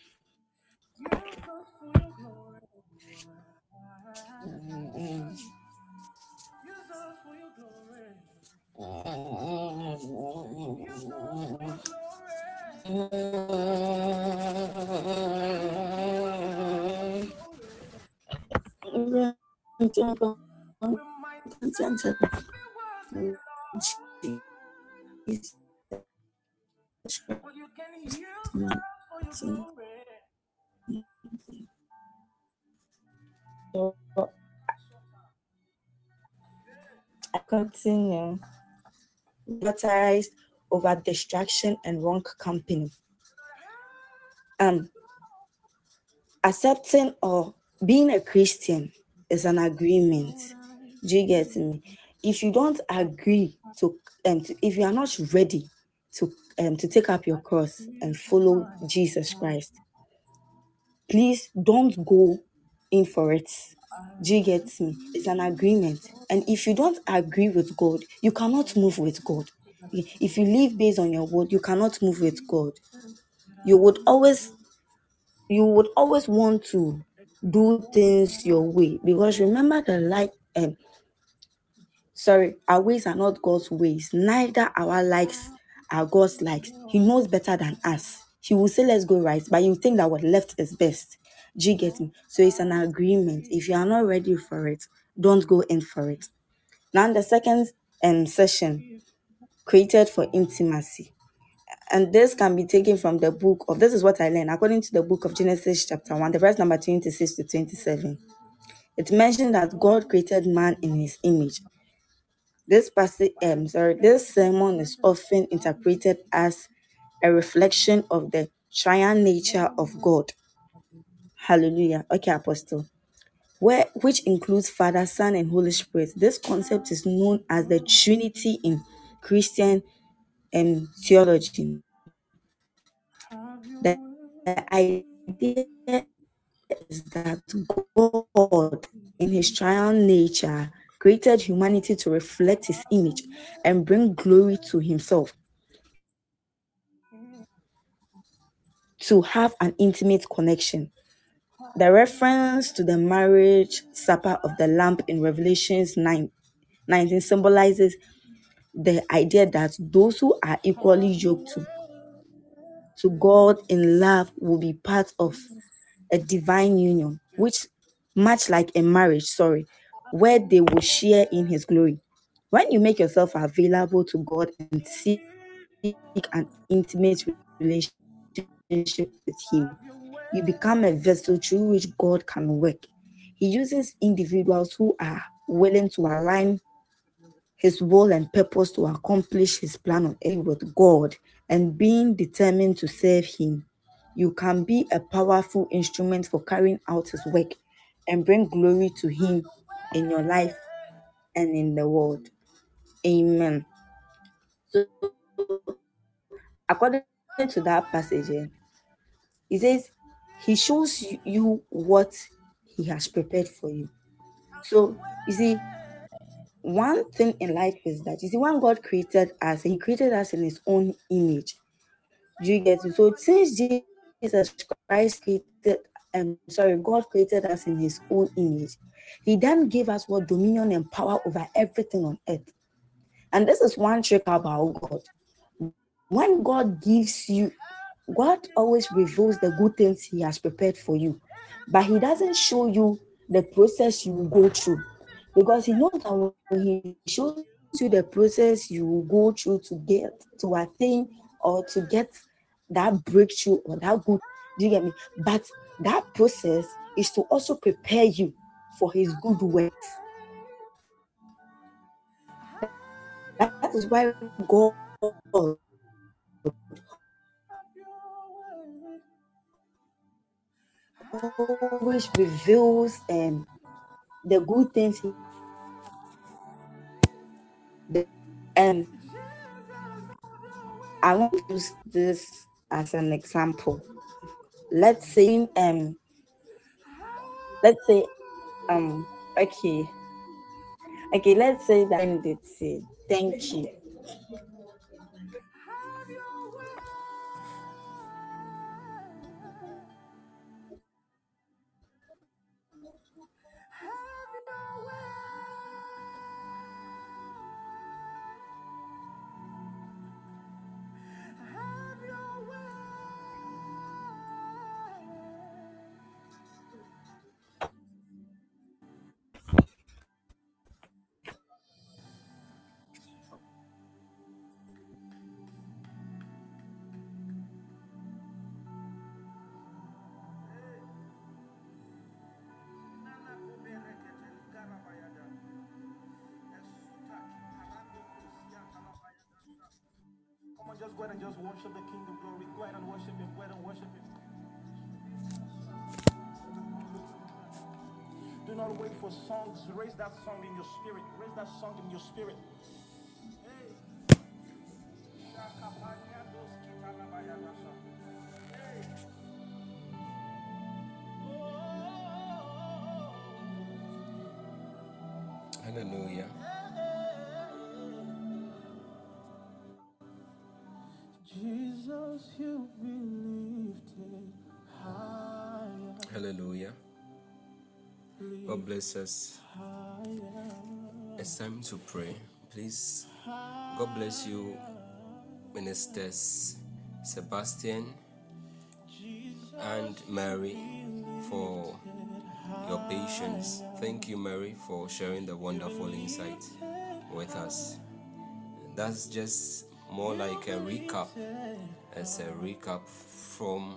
mm-hmm. and I continue. Advertised over distraction and wrong company. Um, accepting or being a Christian is an agreement. Do you get me? If you don't agree to, um, to if you are not ready to um to take up your cross and follow Jesus Christ, please don't go in for it. Do you get me? It's an agreement. And if you don't agree with God, you cannot move with God. If you live based on your word, you cannot move with God. You would always you would always want to do things your way because remember the light um sorry our ways are not god's ways neither our likes are god's likes. He knows better than us. He will say let's go right but you think that what left is best. Do you get me? So it's an agreement. If you are not ready for it don't go in for it. Now the second um session created for intimacy. And this can be taken from the book of this is what I learned according to the book of Genesis, chapter 1, the verse number 26 to 27. It mentioned that God created man in his image. This passage, um, sorry, this sermon is often interpreted as a reflection of the triune nature of God. Hallelujah. Okay, Apostle. Where which includes Father, Son, and Holy Spirit. This concept is known as the Trinity in Christian um, theology. The, the idea is that God, in his triune nature, created humanity to reflect his image and bring glory to himself, to have an intimate connection. The reference to the marriage supper of the Lamb in Revelations 9, 19 symbolizes the idea that those who are equally yoked to, to God in love will be part of a divine union, which much like a marriage, sorry, where they will share in his glory. When you make yourself available to God and seek an intimate relationship with Him. You become a vessel through which God can work. He uses individuals who are willing to align His will and purpose to accomplish His plan on earth with God and being determined to serve Him. You can be a powerful instrument for carrying out His work and bring glory to Him in your life and in the world. Amen. So, according to that passage, eh, he says, He shows you what He has prepared for you. So, you see, one thing in life is that, you see, when God created us, He created us in His own image. Do you get it? So, since Jesus Christ created, um, sorry, God created us in His own image, He then gave us what dominion and power over everything on earth. And this is one trick about God. When God gives you, God always reveals the good things He has prepared for you, but He doesn't show you the process you will go through because He knows that when He shows you the process you will go through to get to attain or to get that breakthrough or that good, do you get me? But that process is to also prepare you for His good works. That is why God always reveals um, the good things and I want to use this as an example. Let's say um let's say um okay. Okay let's say that thank you just go ahead and just worship the King of Glory. Go ahead and worship Him. Go ahead and worship Him. Do not wait for songs. Raise that song in your spirit. Raise that song in your spirit. Hallelujah. Bless us. It's time to pray. Please, God bless you, Ministers Sebastian and Mary, for your patience. Thank you, Mary, for sharing the wonderful insight with us. That's just more like a recap. It's a recap from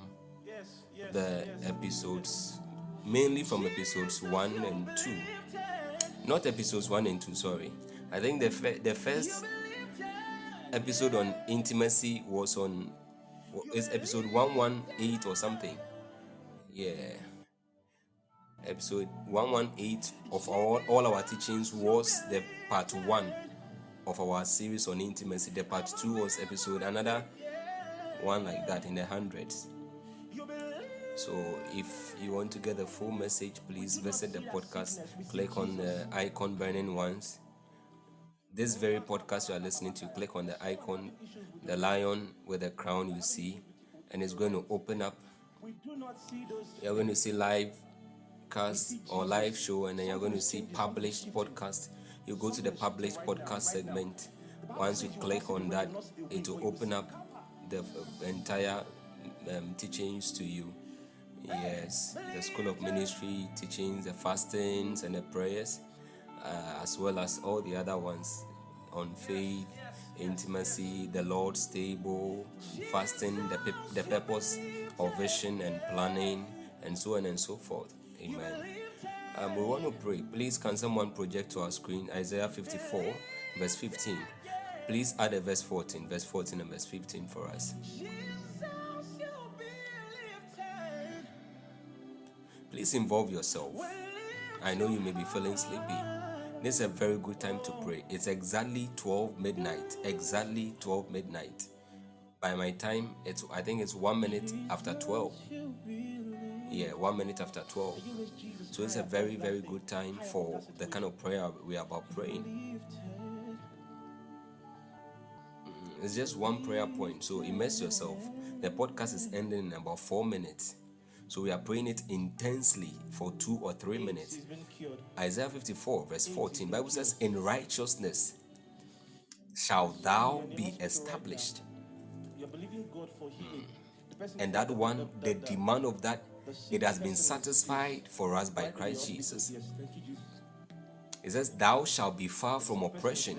the episodes, mainly from episodes 1 and 2. Not episodes 1 and 2, sorry. I think the, fir- the first episode on intimacy was on is episode 118 or something. Yeah. Episode 118 of all, all our teachings was the part 1 of our series on intimacy. The part 2 was episode another one like that in the hundreds. So if you want to get the full message, please visit the podcast, click on the icon burning ones. This very podcast you are listening to, click on the icon, the lion with the crown you see, and it's going to open up. You're going to see live cast or live show, and then you're going to see published podcast. You go to the published podcast segment. Once you click on that, it will open up the uh, entire um, teachings to you. Yes, the School of Ministry teachings, the fastings, and the prayers, uh, as well as all the other ones on faith intimacy, the Lord's table, fasting, the, pep- the purpose of vision and planning, and so on and so forth. Amen. Um, we want to pray. Please, can someone project to our screen Isaiah 54, verse 15? Please add a verse 14, verse 14 and verse 15 for us. Please involve yourself. I know you may be feeling sleepy. This is a very good time to pray. It's exactly 12 midnight. Exactly 12 midnight. By my time, it's I think it's one minute after 12. Yeah, one minute after 12. So it's a very, very good time for the kind of prayer we are about praying. Mm, It's just one prayer point. So immerse yourself. The podcast is ending in about four minutes. So we are praying it intensely for two or three minutes. He's been cured. Isaiah 54, verse 14. Bible says, In righteousness shall thou be established. You're believing God for healing. Hmm. And that one, the demand of that, it has been satisfied for us by Christ Jesus. Yes, thank you, Jesus. It says, Thou shalt be far from oppression,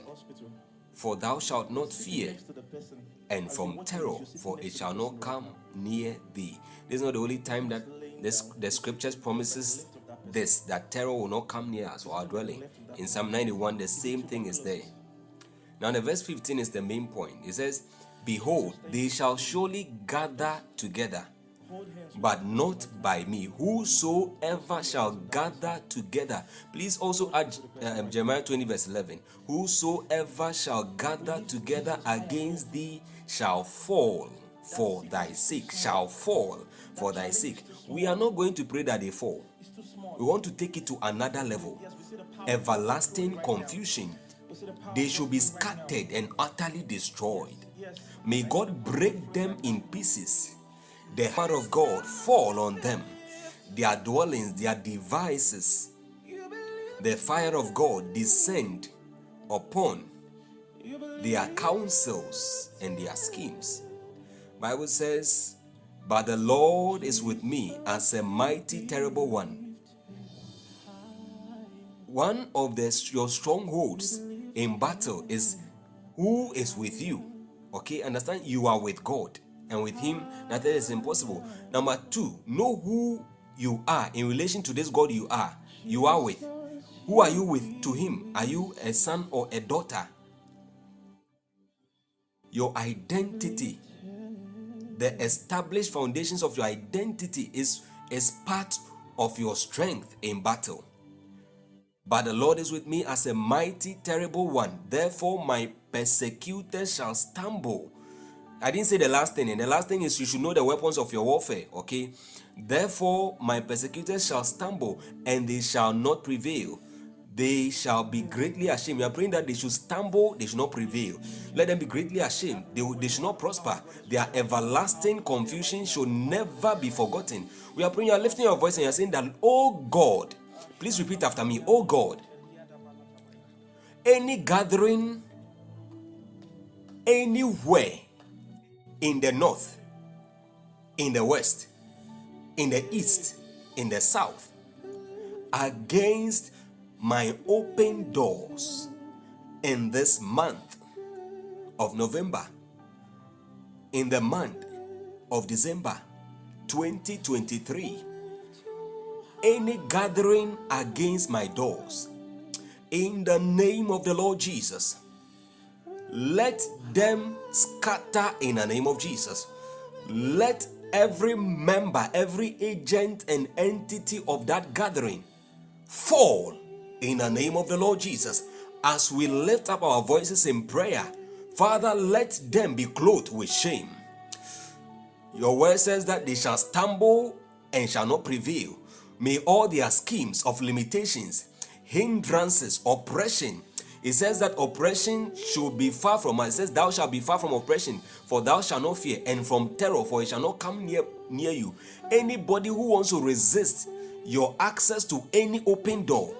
for thou shalt not fear, Next to the person. and from terror, for it shall not come near thee. This is not the only time that this, the scriptures promises this that terror will not come near us or our dwelling. In Psalm 91, the same thing is there. Now, the verse 15 is the main point. It says, Behold, they shall surely gather together, but not by me. Whosoever shall gather together. Please also add um, Jeremiah 20, verse 11. Whosoever shall gather together against thee shall fall for thy sake. Shall fall for thy sake. We are not going to pray that they fall. We want to take it to another level. Everlasting confusion. They should be scattered and utterly destroyed. May God break them in pieces. The hand of God fall on them, their dwellings, their devices. The fire of God descend upon their counsels and their schemes. Bible says, "But the Lord is with me as a mighty, terrible one." One of the your strongholds in battle is who is with you. Okay, understand? You are with God, and with Him, nothing is impossible. Number two, know who you are in relation to this God you are. You are with. Who are you with to Him? Are you a son or a daughter? Your identity, the established foundations of your identity, is, is part of your strength in battle. But the Lord is with me as a mighty, terrible one. Therefore, my persecutors shall stumble. I didn't say the last thing, and the last thing is you should know the weapons of your warfare, okay? Therefore, my persecutors shall stumble, and they shall not prevail. They shall be greatly ashamed. We are praying that they should stumble, they should not prevail. Let them be greatly ashamed. They, they should not prosper. Their everlasting confusion should never be forgotten. We are praying, you are lifting your voice and you are saying that, Oh God, please repeat after me, Oh God, any gathering anywhere in the north, in the west, in the east, in the south, against my open doors in this month of November, in the month of December 2023, any gathering against my doors, in the name of the Lord Jesus, let them scatter in the name of Jesus. Let every member, every agent and entity of that gathering fall in the name of the Lord Jesus. As we lift up our voices in prayer, Father, let them be clothed with shame. Your word says that they shall stumble and shall not prevail. May all their schemes of limitations, hindrances, oppression, it says that oppression should be far from us. It says, Thou shalt be far from oppression, for thou shalt not fear, and from terror, for it shall not come near, near you. Anybody who wants to resist your access to any open door,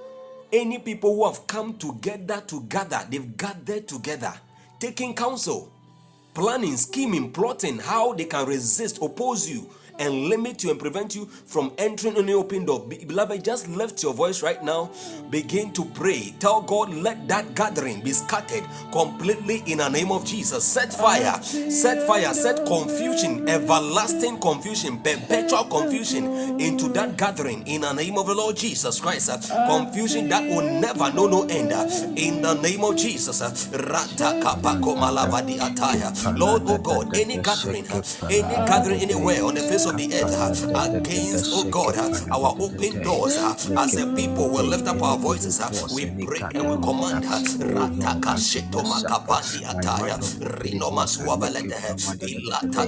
any people who have come together together, they've gathered together, taking counsel, planning, scheming, plotting how they can resist, oppose you, and limit you and prevent you from entering any open door. Be- Beloved, just lift your voice right now. Begin to pray. Tell God, let that gathering be scattered completely in the name of Jesus. Set fire, set fire, set confusion, everlasting confusion, perpetual confusion into that gathering in the name of the Lord Jesus Christ. Confusion that will never know no end. In the name of Jesus. Lord, oh God, any gathering, any gathering anywhere on the face of the earth uh, against, oh God, uh, our open doors uh, as a people will lift up our voices. Uh, we pray and we command. Uh, Rataka sheto makapandi ataya. Rino maswavelete. Ilata.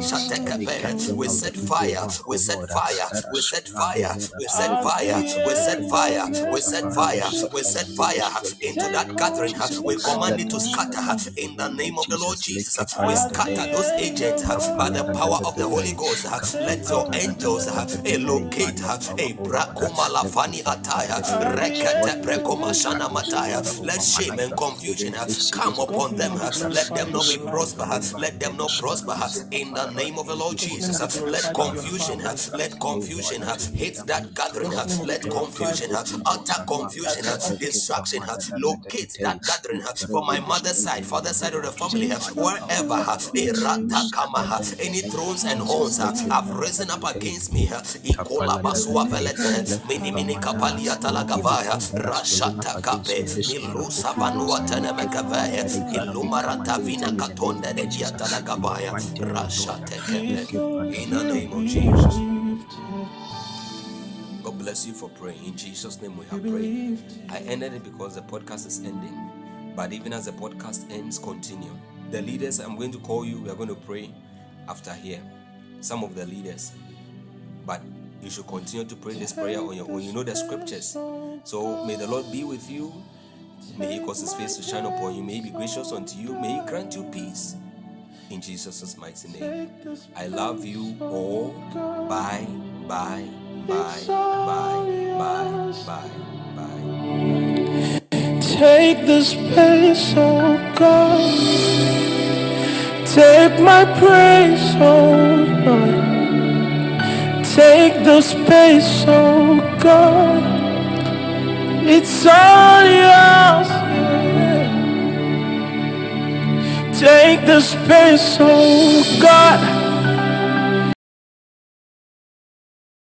We set fire. We set fire. We set fire. We set fire. We set fire. We set fire. We set fire uh, into that gathering. We command it to scatter in the name of the Lord Jesus. We scatter those agents by the power of the Holy Ghost. Let your angels locate a brakumala fani ataya. Rekete prekoma shana mataya. Let shame and confusion uh, come upon them. Uh, let them not be prosper. Uh, let them not prosper in the name of the Lord Jesus. Let confusion, let confusion hit that gathering. Let confusion, utter confusion, destruction, locate that gathering from my mother's side, father's side of the family, wherever any thrones and horns have risen up against me. Ikola basua velete, mini mini kapalia talagavaya, rashata kape, vanua tenemekavaya, ilumarata vina katonda de diatalagavaya, rashate. In the name of Jesus. God bless you for praying. In Jesus' name we have prayed. I ended it because the podcast is ending. But even as the podcast ends, continue. The leaders, I'm going to call you. We are going to pray after here. Some of the leaders. But you should continue to pray this prayer on your own. You know the scriptures. So may the Lord be with you. May He cause His face to shine upon you. May He be gracious unto you. May He grant you peace. In Jesus' mighty name. I love you all. Bye, bye, bye, bye, bye, bye, bye. Take the space, oh God. Take my praise, oh Lord. Take the space, oh God. It's all yours. yeah. Take the space, oh God.